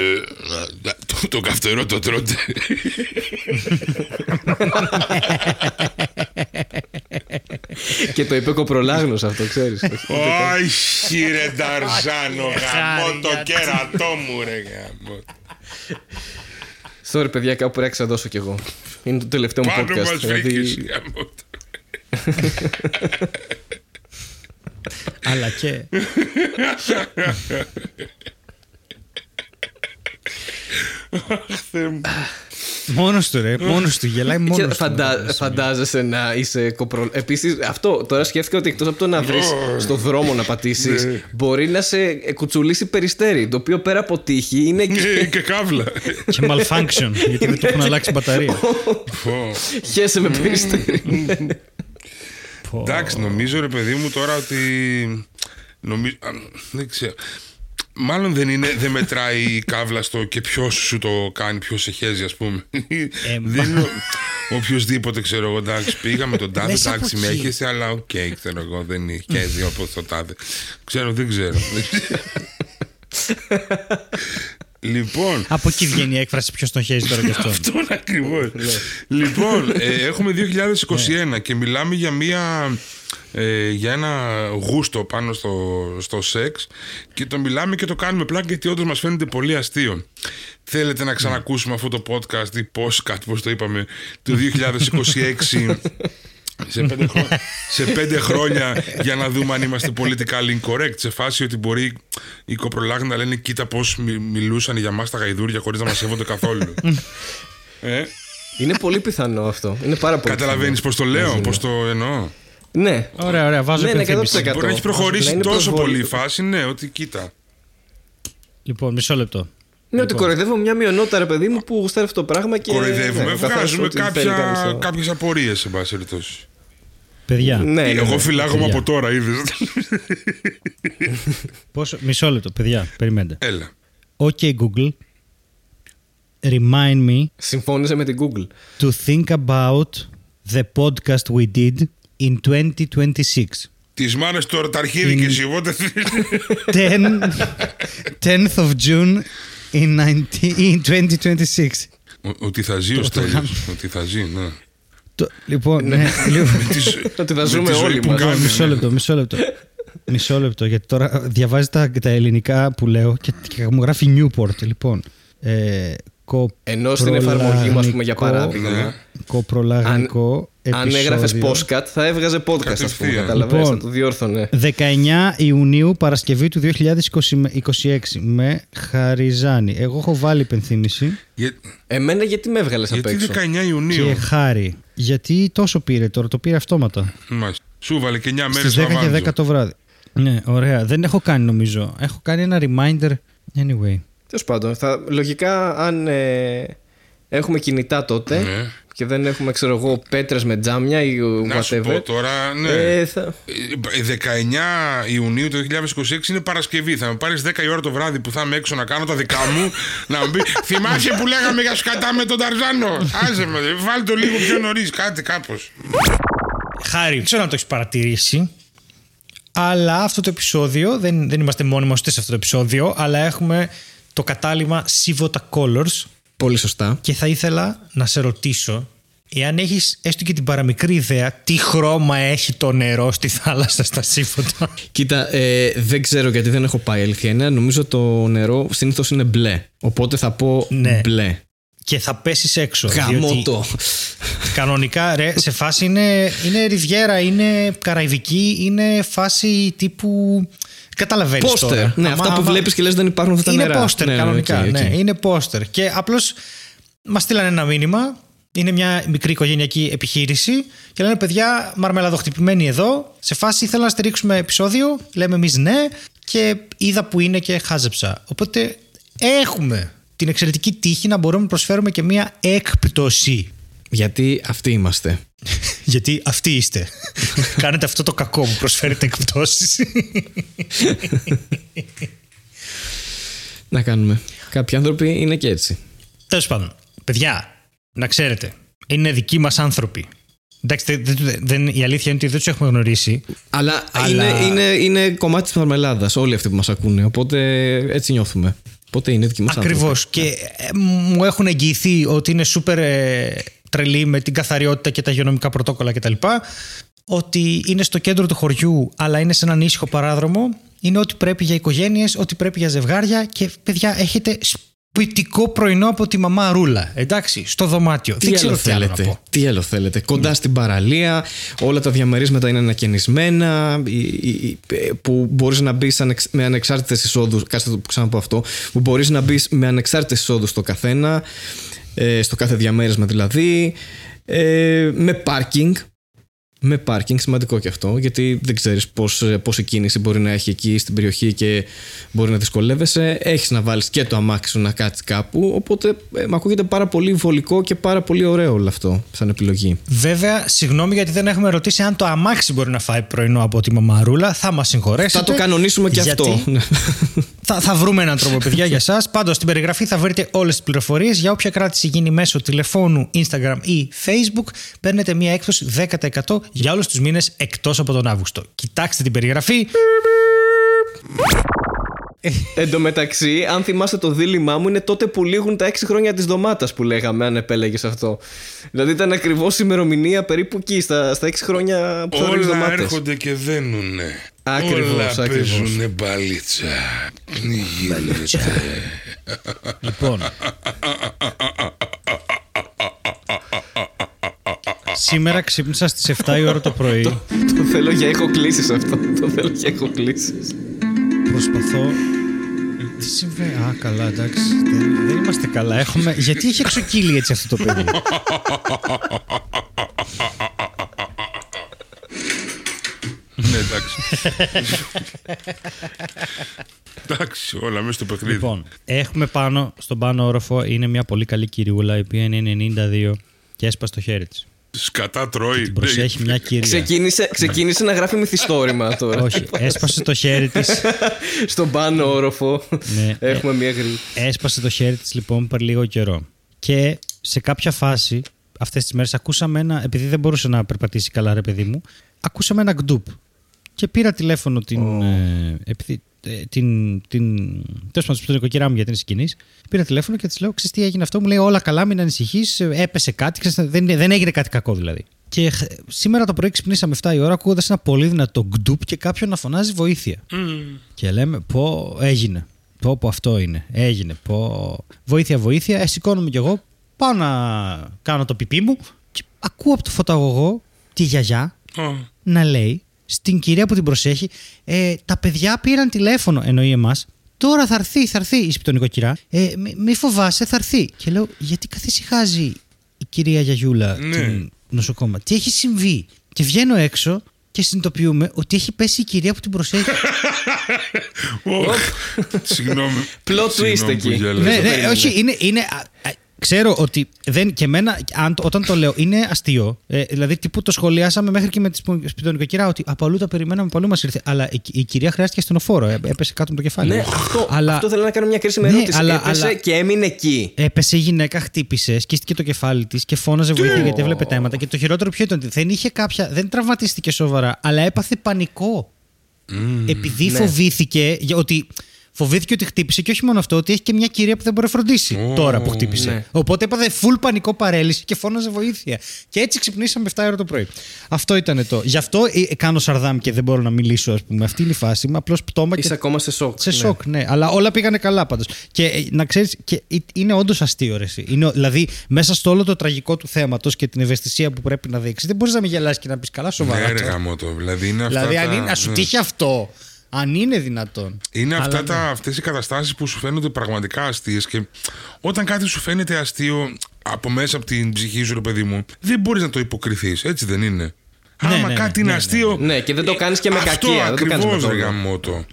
το- Το καυτερό το τρώτε. Και το είπε κοπρολάγνος αυτό, ξέρεις. Όχι ρε Νταρζάνο, γαμώ το γιατί. κέρατό μου ρε γαμώ. Sorry, παιδιά, κάπου πρέπει να ξεδώσω κι εγώ. Είναι το τελευταίο μου Πάνω podcast. μας δηλαδή- βρήκες γαμώ το. Αλλά και. Θεέ μου. Μόνος του ρε. Μόνος του. Γελάει Και μόνος του. φαντα... φαντάζεσαι να είσαι κοπρο... Επίσης, αυτό τώρα σκέφτηκα ότι εκτός από το να βρεις στο δρόμο να πατήσεις, Ναι. μπορεί να σε κουτσουλήσει περιστέρι. Το οποίο πέρα από τύχη είναι και Ε, Και κάβλα. Και malfunction. Γιατί δεν του έχουν αλλάξει μπαταρία. Πω. χέσε με περιστέρι. Πω. Εντάξει, νομίζω ρε παιδί μου τώρα ότι. Νομίζω. α, Δεν ξέρω. Μάλλον δεν, είναι, δεν μετράει η κάβλα στο και ποιος σου το κάνει, ποιος σε χέζει, ας πούμε. δεν είναι οποιοδήποτε, ξέρω εγώ. Εντάξει, πήγα με τον τάδε, Λες από εντάξει, με εκεί. έχεσαι, αλλά οκ, ξέρω εγώ, δεν είναι χέζει όπως το τάδε. Ξέρω, δεν ξέρω. δεν ξέρω. λοιπόν, Από εκεί βγαίνει η έκφραση ποιος τον χέζει τώρα και αυτό. αυτόν ακριβώς. λοιπόν, ε, έχουμε 2021 και μιλάμε για μία. ε, για ένα γούστο πάνω στο, στο σεξ και το μιλάμε και το κάνουμε πλάκα γιατί όντως μας φαίνεται πολύ αστείο. Θέλετε να ξανακούσουμε αυτό το podcast ή podcast, πώς το είπαμε, του 2026 σε πέντε, χρόνια, σε πέντε χρόνια για να δούμε αν είμαστε politically incorrect σε φάση ότι μπορεί οι κοπρολάγοι να λένε κοίτα πώς μι- μιλούσαν για μας τα γαϊδούρια χωρίς να μας σέβονται καθόλου. ε, είναι πολύ πιθανό αυτό. Είναι πάρα πολύ καταλαβαίνεις πώς το λέω, πώς το εννοώ. πιθανό. Ναι. Ωραία, ωραία. Βάζω Ναι, ναι, υπενθύμηση. 100%. Μπορεί να έχει προχωρήσει Να είναι τόσο προσβολή. πολύ η φάση, ναι, ότι κοίτα. Λοιπόν, μισό λεπτό. Ναι, ότι κοροϊδεύω μια μειονότητα, ρε παιδί μου, που γουστάρει αυτό το πράγμα και. Κοροϊδεύουμε, ναι, ο καθένας βγάζουμε ό,τι θέλει κάνει κάποια, στο- κάποιες απορίες, σε πάση περιπτώσει. Παιδιά, Ναι, ναι, Εγώ ναι. φυλάγομαι Παιδιά. από τώρα, είδες. πόσο... μισό λεπτό, παιδιά, περιμένετε. Έλα. OK Google, remind me Συμφώνησε με την Google. to think about the podcast we did in 2026. Τις μάνες του Ορταρχίδη και εσύ, οπότε 10, 10th of June in, 19, in 2026. Ο- Ότι θα ζει ο Στέλιος. Ότι θα ζει, ναι. Το, λοιπόν, ναι, λοιπόν, Τις- Ότι θα με ζούμε τη ζωή όλοι που μας. κάνουμε, μισό ναι. λεπτό, μισό λεπτό. Μισό λεπτό, γιατί τώρα διαβάζει τα, τα ελληνικά που λέω και, και μου γράφει Newport. Λοιπόν, ε, Ενώ στην εφαρμογή μου, ας πούμε, για παράδειγμα, Ναι. Κοπρολαγνικό Αν έγραφες επεισόδιο. postcat, θα έβγαζε podcast, ας πούμε. Κατευθείαν. Καταλαβαίνεις, Λοιπόν. θα το διόρθωνε. 19 Ιουνίου Παρασκευή του 2026 με Χαριζάνη. Εγώ έχω βάλει υπενθύμηση Για- Εμένα γιατί με έβγαλες απ' Γιατί έξω; 19 Ιουνίου. και χάρη. Γιατί τόσο πήρε τώρα, το πήρε αυτόματα; Μάλιστα. Σου βάλε και 9 μέρες Στις 10 και Βαβάντζο. 10 το βράδυ. Ναι, ωραία. Δεν έχω κάνει νομίζω. Έχω κάνει ένα reminder. Anyway. Τέλος πάντων, θα, λογικά αν ε, έχουμε κινητά τότε Ναι. Και δεν έχουμε, ξέρω εγώ, πέτρες με τζάμια ή Να σου whatever. πω τώρα, ναι. ε, θα... Ε, 19 Ιουνίου του 2026 είναι Παρασκευή. Θα με πάρεις 10 η ώρα το βράδυ που θα είμαι έξω να κάνω τα δικά μου. να μου πει Θυμάσαι που λέγαμε για σκατά με τον Ταρζάνο; Άσε με, βάλ το λίγο πιο νωρίς, κάτι κάπως. Χάρη, δεν ξέρω αν το έχεις παρατηρήσει. Αλλά αυτό το επεισόδιο, δεν, δεν είμαστε μόνοι μας ούτε σε αυτό το επεισόδιο, αλλά έχουμε το κατάλημα Sivota Colors Πολύ σωστά. και θα ήθελα να σε ρωτήσω εάν έχεις έστω και την παραμικρή ιδέα τι χρώμα έχει το νερό στη θάλασσα στα Σύφωτα. Κοίτα, ε, δεν ξέρω γιατί δεν έχω πάει αλήθεια είναι. Νομίζω το νερό συνήθως είναι μπλε. Οπότε θα πω Ναι. μπλε. και θα πέσεις έξω. Γαμώ διότι το. Κανονικά, ρε, σε φάση είναι, είναι ριβιέρα, είναι καραϊβική, είναι φάση τύπου... Καταλαβαίνεις Πόστερ. τώρα. Ναι, Άμα- αυτά που άμα- βλέπεις και λες δεν υπάρχουν αυτά τα Είναι νερά. πόστερ Ναι, ναι, κανονικά. οκ, οκ. Ναι, είναι πόστερ. Και απλώς μας στείλανε ένα μήνυμα. Είναι μια μικρή οικογενειακή επιχείρηση και λένε παιδιά, μαρμελαδοχτυπημένοι εδώ. Σε φάση ήθελα να στηρίξουμε επεισόδιο. Λέμε εμείς ναι και είδα που είναι και χάζεψα. Οπότε έχουμε την εξαιρετική τύχη να μπορούμε να προσφέρουμε και μια έκπτωση. Γιατί αυτοί είμαστε. Γιατί αυτοί είστε. Κάνετε αυτό το κακό που προσφέρετε εκπτώσεις. Να κάνουμε. Κάποιοι άνθρωποι είναι και έτσι. Τέλος πάντων, παιδιά, να ξέρετε, είναι δικοί μας άνθρωποι. Εντάξει, δεν, δεν- δεν- η αλήθεια είναι ότι δεν τους έχουμε γνωρίσει. Αλλά, Αλλά- Είναι, είναι, είναι κομμάτι της μαρμελάδα όλοι αυτοί που μας ακούνε. Οπότε έτσι νιώθουμε. Οπότε είναι δικοί μας Ακριβώς. Και ε, μου έχουν εγγυηθεί ότι είναι σούπερ ε, τρελοί με την καθαριότητα και τα υγειονομικά πρωτόκολλα κτλ. Ότι είναι στο κέντρο του χωριού, αλλά είναι σε έναν ήσυχο παράδρομο. Είναι ό,τι πρέπει για οικογένειες, ό,τι πρέπει για ζευγάρια. Και παιδιά, έχετε σπιτικό πρωινό από τη μαμά Ρούλα. Εντάξει, στο δωμάτιο. Τι δεν άλλο ξέρω τι άλλο να θέλετε. πω. Τι άλλο θέλετε. Κοντά στην παραλία, όλα τα διαμερίσματα είναι ανακαινισμένα, η- η- η- που μπορείς να μπεις με ανεξάρτητες εισόδους. Κάτσε το ξαναπώ αυτό. Που μπορείς να μπεις με ανεξάρτητες εισόδους στο καθένα, ε, στο κάθε διαμέρισμα δηλαδή. Ε, με πάρκινγκ. Με πάρκινγκ, σημαντικό και αυτό, γιατί δεν ξέρεις πώς, ε, πόση κίνηση μπορεί να έχει εκεί στην περιοχή και μπορεί να δυσκολεύεσαι. Έχεις να βάλεις και το αμάξι σου να κάτσεις κάπου, οπότε ε, μου ακούγεται πάρα πολύ βολικό και πάρα πολύ ωραίο όλο αυτό σαν επιλογή. Βέβαια, συγγνώμη γιατί δεν έχουμε ρωτήσει αν το αμάξι μπορεί να φάει πρωινό από τη μαμαρούλα. Θα μας συγχωρέσετε. Θα το κανονίσουμε και γιατί αυτό. Θα, θα βρούμε έναν τρόπο, παιδιά, για εσά. Πάντως, στην περιγραφή θα βρείτε όλες τις πληροφορίες. Για όποια κράτηση γίνει μέσω τηλεφώνου, Instagram ή Facebook, παίρνετε μία έκπτωση 10% για όλους τους μήνες εκτός από τον Αύγουστο. Κοιτάξτε την περιγραφή. Εν τω μεταξύ, αν θυμάστε το δίλημά μου, είναι τότε που λήγουν τα 6 χρόνια της ντομάτας που λέγαμε, αν επέλεγες αυτό. Δηλαδή ήταν ακριβώς η ημερομηνία περίπου εκεί, στα, στα 6 χρόνια που θα ρίξεις Όλα ντομάτες. έρχονται και δένουνε. Ακριβώς, Όλα ακριβώς. παίζουνε μπαλίτσα. Πνιγίνεται. λοιπόν. Σήμερα ξύπνησα στις 7 η ώρα το πρωί. Το θέλω για έχω κλείσει αυτό. Το θέλω για έχω κλείσει. Προσπαθώ. Τι συμβαίνει; Α, καλά, εντάξει. Δεν, δεν είμαστε καλά. Έχουμε... Γιατί έχει εξοκύλει έτσι αυτό το παιδί; Ναι, εντάξει. Εντάξει, όλα μέσα στο παιχνίδι. λοιπόν, έχουμε πάνω, στον πάνω όροφο είναι μια πολύ καλή κυριούλα η οποία είναι 92 και έσπασε το χέρι της. Σκατά τρώει. Την προσέχει μια κυρία. Ξεκίνησε, ξεκίνησε να γράφει μυθιστόρημα τώρα. Όχι, έσπασε το χέρι της. Στον πάνω όροφο Ναι. έχουμε μια γρή. Έσπασε το χέρι της λοιπόν πριν λίγο καιρό. Και σε κάποια φάση, αυτές τις μέρες, ακούσαμε ένα. Επειδή δεν μπορούσε να περπατήσει καλά, ρε παιδί μου, ακούσαμε ένα γκντουπ. Και πήρα τηλέφωνο την. Ε, επειδή, ε, την, την, τέλος πάντων, στην νοικοκυρά μου γιατί είναι συγκινή. Πήρα τηλέφωνο και της λέω: Ξέρεις τι έγινε αυτό; Μου λέει: Όλα καλά, μην ανησυχείς. Έπεσε κάτι. Ξέρεις, δεν, δεν έγινε κάτι κακό δηλαδή. Και χ- σήμερα το πρωί ξυπνήσαμε 7 η ώρα ακούγοντας ένα πολύ δυνατό γκντουπ και κάποιον να φωνάζει βοήθεια. Και λέμε: Πω, έγινε. Πω, πω, αυτό είναι. Έγινε. Πω. Βοήθεια, βοήθεια. Ε, σηκώνομαι κι εγώ. Πάω να κάνω το πιπί μου. Και ακούω από το φωταγωγό τη γιαγιά Α, να λέει στην κυρία που την προσέχει, ε, τα παιδιά πήραν τηλέφωνο, εννοεί εμάς. Τώρα θα έρθει, θα έρθει, είπε τον νοικοκυρά. Ε, μη, μη φοβάσαι, θα έρθει. Και λέω, γιατί καθησυχάζει η κυρία Γιαγιούλα Ναι. την νοσοκόμα; Τι έχει συμβεί; Και βγαίνω έξω και συνειδητοποιούμε ότι έχει πέσει η κυρία που την προσέχει. οχ, Συγγνώμη. Plot twist Συγγνώμη που εκεί. γέλασα. ναι, ναι, περίμενα. όχι, είναι. είναι α, α, ξέρω ότι δεν, και εμένα, αν, το- όταν το λέω, είναι αστείο. Ε, δηλαδή, τύπου το σχολιάσαμε μέχρι και με τη σπιτονικοκυρά ότι από αλλού τα περιμέναμε, από αλλού μας ήρθε. Αλλά η, η κυρία χρειάστηκε στενοφόρο, ε, έπεσε κάτω από το κεφάλι. Ναι, αυτό, αλλά, αυτό θέλω να κάνω μια κρίσιμη Ναι, ερώτηση. αλλά- Έπεσε αλλά- και έμεινε εκεί. Έπεσε η γυναίκα, χτύπησε, σκίστηκε το κεφάλι της και φώναζε βοήθεια γιατί έβλεπε τα αίματα. Και το χειρότερο ποιο ήταν, ότι δεν είχε κάποια. Δεν τραυματίστηκε σοβαρά, αλλά έπαθε πανικό. Επειδή Ναι. φοβήθηκε για- ότι. Φοβήθηκε ότι χτύπησε και όχι μόνο αυτό, ότι έχει και μια κυρία που δεν μπορεί να φροντίσει Ω, τώρα που χτύπησε. ναι. Οπότε έπαθε full πανικό παρέλυση και φώναζε βοήθεια. Και έτσι ξυπνήσαμε 7 ώρα το πρωί. Αυτό ήταν το. Γι' αυτό ε, κάνω σαρδάμ και δεν μπορώ να μιλήσω, ας πούμε. Αυτή είναι η φάση. Είμαι απλώς πτώμα και Είσαι ακόμα σε σοκ. σε ναι. σοκ, ναι. Αλλά όλα πήγανε καλά πάντως. Και ε, να ξέρεις, και ε, είναι όντως αστείο ρε, εσύ. Είναι, δηλαδή, μέσα στο όλο το τραγικό του θέματος και την ευαισθησία που πρέπει να δείξεις, δεν μπορείς να με γελάσεις και να πεις καλά σοβαρά. Ναι, ρε τώρα». γαμώτο. Δηλαδή είναι αυτά δηλαδή, τα... αν, είναι, να σου ναι. τύχει αυτό, αν είναι δυνατόν. Είναι Αλλά αυτά ναι. τα, αυτές οι καταστάσεις που σου φαίνονται πραγματικά αστείες και όταν κάτι σου φαίνεται αστείο από μέσα από την ψυχή σου, ρε παιδί μου, δεν μπορείς να το υποκριθείς, έτσι δεν είναι; Ναι, Άμα ναι, κάτι ναι, είναι ναι, αστείο. ναι. Ναι, και δεν το κάνεις και με αυτό κακία, δεν το κάνεις με ακριβώς, ρε δόλο. γαμώτο.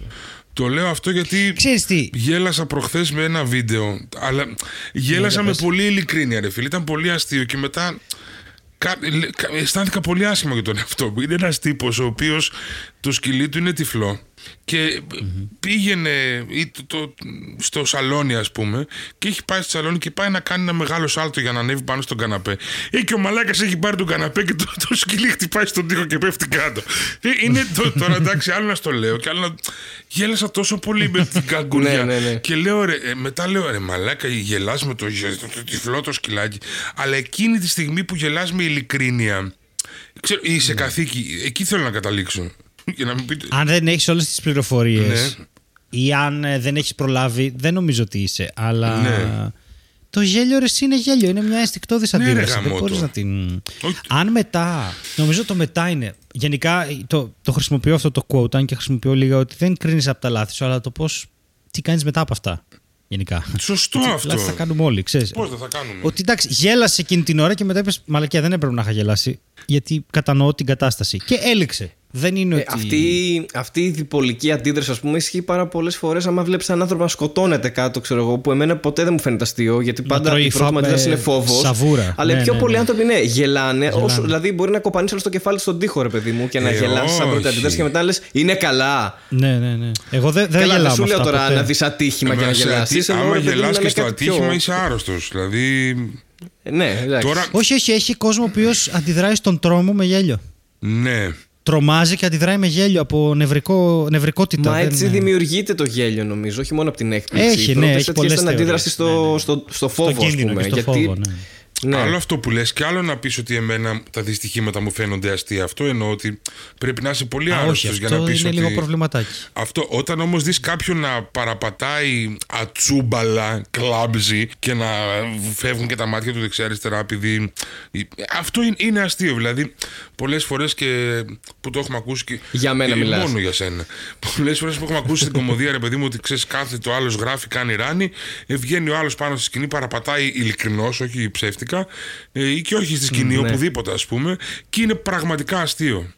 Το λέω αυτό γιατί Ξέρεις τι; γέλασα προχθές με ένα βίντεο, αλλά γέλασα Ναι, με πες. πολύ ειλικρίνεια, ρε φίλε. Ήταν πολύ αστείο και μετά κα- λε- κα- αισθάνθηκα πολύ άσχημα για τον εαυτό μου. Είναι ένας τύπος ο οποίος το σκυλί του είναι τυφλό και πήγαινε ή το, το- στο σαλόνι ας πούμε και έχει πάει στο σαλόνι και πάει να κάνει ένα μεγάλο σάλτο για να ανέβει πάνω στον καναπέ. Ε, και ο μαλάκας έχει πάρει τον καναπέ και το, το σκυλί χτυπάει στον τοίχο και πέφτει κάτω. Ε, είναι το, τώρα εντάξει άλλο να στο λέω και άλλο να... γέλασα τόσο πολύ με την καγκουριά. Ναι, ναι, ναι. και λέω ρε, ε, μετά λέω ρε μαλάκα γελάς με το, το, το τυφλό το σκυλάκι αλλά εκείνη τη στιγμή που γελάς με ειλικρίνεια ξέρω, είσαι καθήκη εκεί θέλω να καταλήξω για να μην πείτε Αν δεν έχεις όλες τις πληροφορίες Ναι. ή αν ε, δεν έχεις προλάβει, δεν νομίζω ότι είσαι. Αλλά. Ναι. Το γέλιο ρε εσύ είναι γέλιο. Είναι μια αισθηκτόδης Ναι, ρε, αντίδραση. δεν γαμώτο. μπορείς να την. Όχι. Αν μετά. Νομίζω το μετά είναι. Γενικά το, το χρησιμοποιώ αυτό το quote, αν και χρησιμοποιώ λίγα ότι δεν κρίνεις από τα λάθη σου, αλλά το πώς. Τι κάνεις μετά από αυτά. Γενικά. Σωστό Τι αυτό. Λάθη θα κάνουμε όλοι, ξέρεις. Πώς δεν θα κάνουμε. Ότι εντάξει, γέλασε εκείνη την ώρα και μετά είπες Μαλακία, δεν έπρεπε να είχα γελάσει. Γιατί κατανοώ την κατάσταση. Και έληξε. Δεν είναι Ε, ότι. αυτή, αυτή η διπολική αντίδραση, ας πούμε, ισχύει πάρα πολλές φορές. Άμα βλέπεις έναν άνθρωπο να σκοτώνεται κάτω, ξέρω εγώ, που εμένα ποτέ δεν μου φαίνεται αστείο, γιατί πάντα τρώει η πρώτη μου φα- αντίδραση ε, είναι φόβος. σαβούρα. Αλλά Ναι, οι πιο ναι, πολλοί ναι. άνθρωποι, ναι, γελάνε. Γελάνε. Όσο, δηλαδή, μπορεί να κοπανίσει όλο το κεφάλι στον τοίχο, ρε παιδί μου, και να Ε, γελάσει σαν πρώτη όχι. αντίδραση και μετά λες Είναι καλά. Ναι, ναι, ναι. Εγώ δεν, δεν καλά, γελάω δεν σου με λέω αυτά τώρα ποτέ. να δεις ατύχημα και να Εμένα σε γελάσει. ατύ- Άμα γελάς και στο ατύχημα είσαι άρρωστος. Δηλαδή, Ναι, εντάξει. τώρα, Όχι, όχι, έχει κόσμο ο οποίος αντιδράει στον τρόμο με γέλιο. ναι. Τρομάζει και αντιδράει με γέλιο από νευρικό, νευρικότητα. Μα Δεν- έτσι δημιουργείται το γέλιο, νομίζω, όχι μόνο από την έκπληξη. Έχει, Οι ναι, πρώτες έχει τέτοιες πολλές ήταν αντίδραση στο, θεωρίες. Ναι, ναι. στο, στο στο φόβο, ας κίνδυνο πούμε. και στο γιατί, φόβο, ναι. Ναι. Άλλο αυτό που λες και άλλο να πεις ότι εμένα τα δυστυχήματα μου φαίνονται αστεία. Αυτό εννοώ ότι πρέπει να είσαι πολύ Α, όχι, άρρωστος για αυτό να είναι πεις ότι... λίγο προβληματάκι. Αυτό, όταν όμως δεις κάποιον να παραπατάει ατσούμπαλα, κλάμπζι και να φεύγουν και τα μάτια του δεξιά-αριστερά επειδή... Αυτό είναι, είναι αστείο, δηλαδή πολλές φορές και που το έχουμε ακούσει και... Για μένα ε, μιλάς. Μόνο για σένα. Πολλές φορές που έχουμε ακούσει στην κομμωδία, ρε παιδί μου, ότι ξέρεις κάθεται ο άλλος γράφει, κάνει ράνι, ε, βγαίνει ο άλλος πάνω στη σκηνή, παραπατάει ειλικρινώς, όχι ψεύτικα, ε, ή και όχι στη σκηνή, ναι. οπουδήποτε ας πούμε, και είναι πραγματικά αστείο.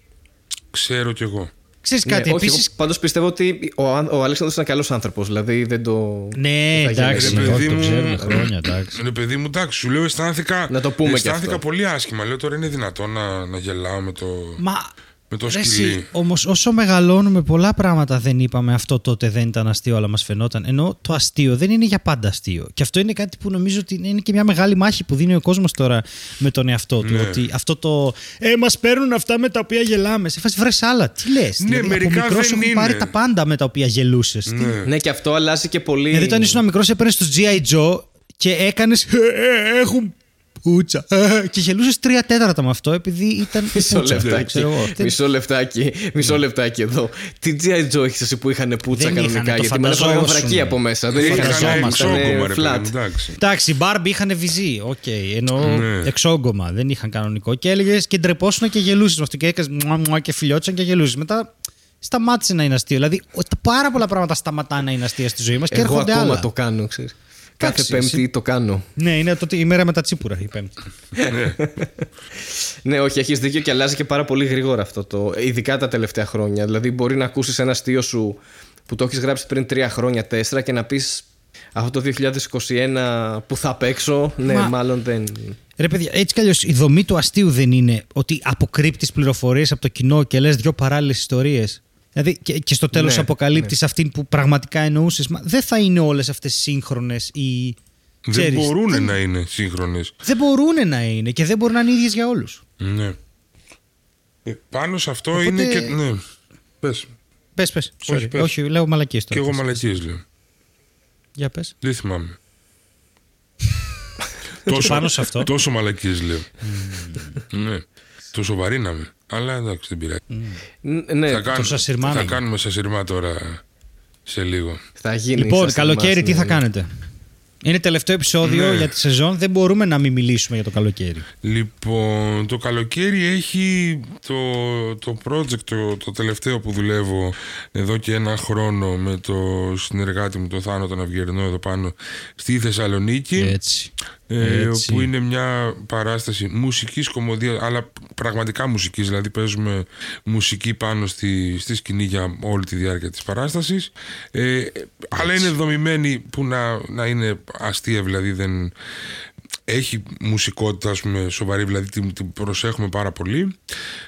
Ξέρω κι εγώ. Ξέρεις κάτι, ναι, όχι, επίσης... εγώ πάντως πιστεύω ότι ο, Αν- ο Αλέξανδρος ήταν καλός άνθρωπος, δηλαδή δεν το... Ναι, δεν θα εντάξει, γίνει. όχι, Παιδί το μου- ξέρουμε χρόνια, εντάξει. Ρε παιδί μου, εντάξει, σου λέω αισθάνθηκα. Να το πούμε κι αισθάνθηκα αυτό. πολύ άσχημα. Λέω τώρα είναι δυνατόν να, να γελάω με το, Μα με το Ρε σκυλί. εσύ, όμως όσο μεγαλώνουμε πολλά πράγματα δεν είπαμε αυτό τότε δεν ήταν αστείο αλλά μας φαινόταν ενώ το αστείο δεν είναι για πάντα αστείο και αυτό είναι κάτι που νομίζω ότι είναι και μια μεγάλη μάχη που δίνει ο κόσμος τώρα με τον εαυτό του Ναι. ότι αυτό το ε μας παίρνουν αυτά με τα οποία γελάμε σε φάση βρες άλλα τι λες Ναι, δηλαδή, μερικά από μικρός δεν έχουν είναι. πάρει τα πάντα με τα οποία γελούσες Τι- Ναι. Ναι, και αυτό αλλάζει και πολύ. Δηλαδή, όταν ήσουν μικρός, έπαιρνες το G.I. Joe και έκανες. Έχουν πουτσα. Ε, και γελούσες τρία τέταρτα με αυτό επειδή ήταν. η Μισό πουτσα, λεπτάκι. ξέρω εγώ. Δεν- Μισό λεπτάκι. Μισό λεπτάκι εδώ. Τι G.I. Joe έχεις εσύ που είχαν πουτσα Δεν είχαν, κανονικά. το Γιατί με ένα φανταζόμασουν. βρακή από μέσα. Δεν Το είχαν Είχαν φανταζόμαστε. εξόγκωμα, ρε παιδί μου, flat. εντάξει. Εντάξει, οι Barbie είχαν βυζί. Οκ, ενώ Ναι. εξόγκωμα. Δεν είχαν κανονικό. Και έλεγες και ντρεπόσουν και γελούσες με αυτό. Και έκανες και φιλιότσαν και γελούσες. Μετά σταμάτησε να είναι αστείο. Δηλαδή, ο- πάρα πολλά πράγματα σταματάνε να είναι αστεία στη ζωή μας και Εγώ έρχονται ακόμα άλλα. το κάνω, ξέρεις. Κάθε Εντάξει, Πέμπτη εσύ- το κάνω. Ναι, είναι τότε η μέρα με τα τσίπουρα η Πέμπτη. Ναι, όχι, έχεις δίκιο και αλλάζει και πάρα πολύ γρήγορα αυτό το. Ειδικά τα τελευταία χρόνια. Δηλαδή, μπορεί να ακούσεις ένα αστείο σου που το έχεις γράψει πριν τρία χρόνια, τέσσερα και να πεις αυτό το 2021 που θα παίξω. Ναι, Μα- μάλλον δεν. Ρε παιδιά, έτσι κι αλλιώς η δομή του αστείου δεν είναι ότι αποκρύπτεις πληροφορίες από το κοινό και λες δύο παράλληλες ιστορίες. Δηλαδή και, και στο τέλος Ναι, αποκαλύπτεις αυτήν που πραγματικά εννοούσες. Δεν θα είναι όλες αυτές σύγχρονες ή. Δεν ξέρεις, μπορούν να είναι σύγχρονες. Δεν μπορούν να είναι και δεν μπορούν να είναι ίδιες για όλους. Ναι. Ε, πάνω σε αυτό Οπότε- είναι και. Ναι. Πες. Πες, πες. Όχι, πες. Όχι, λέω μαλακίες Και τώρα. εγώ μαλακίες λέω. Για πες. Δεν θυμάμαι. πάνω σε αυτό. Τόσο μαλακίες λέω. ναι. Τόσο βαρύναμε. Αλλά εντάξει δεν πειράζει. Ν- Ναι, θα, κάνουμε, σασιρμά θα είναι. κάνουμε σασιρμά τώρα σε λίγο. θα γίνει. Λοιπόν, σας καλοκαίρι εμάς, τι ναι, θα ναι. κάνετε; Είναι τελευταίο επεισόδιο Ναι. για τη σεζόν. Δεν μπορούμε να μην μιλήσουμε για το καλοκαίρι. Λοιπόν, το καλοκαίρι έχει το, το project, το, το τελευταίο που δουλεύω εδώ και ένα χρόνο με το συνεργάτη μου, τον Θάνο τον Αυγερνό εδώ πάνω στη Θεσσαλονίκη. Έτσι. Ε, Έτσι. όπου είναι μια παράσταση μουσικής κομμωδίας, αλλά πραγματικά μουσικής, δηλαδή παίζουμε μουσική πάνω στη, στη σκηνή για όλη τη διάρκεια της παράστασης. Ε, αλλά είναι δομημένη που να, να είναι αστεία, δηλαδή δεν... Έχει μουσικότητα, ας πούμε, σοβαρή, δηλαδή την, την προσέχουμε πάρα πολύ.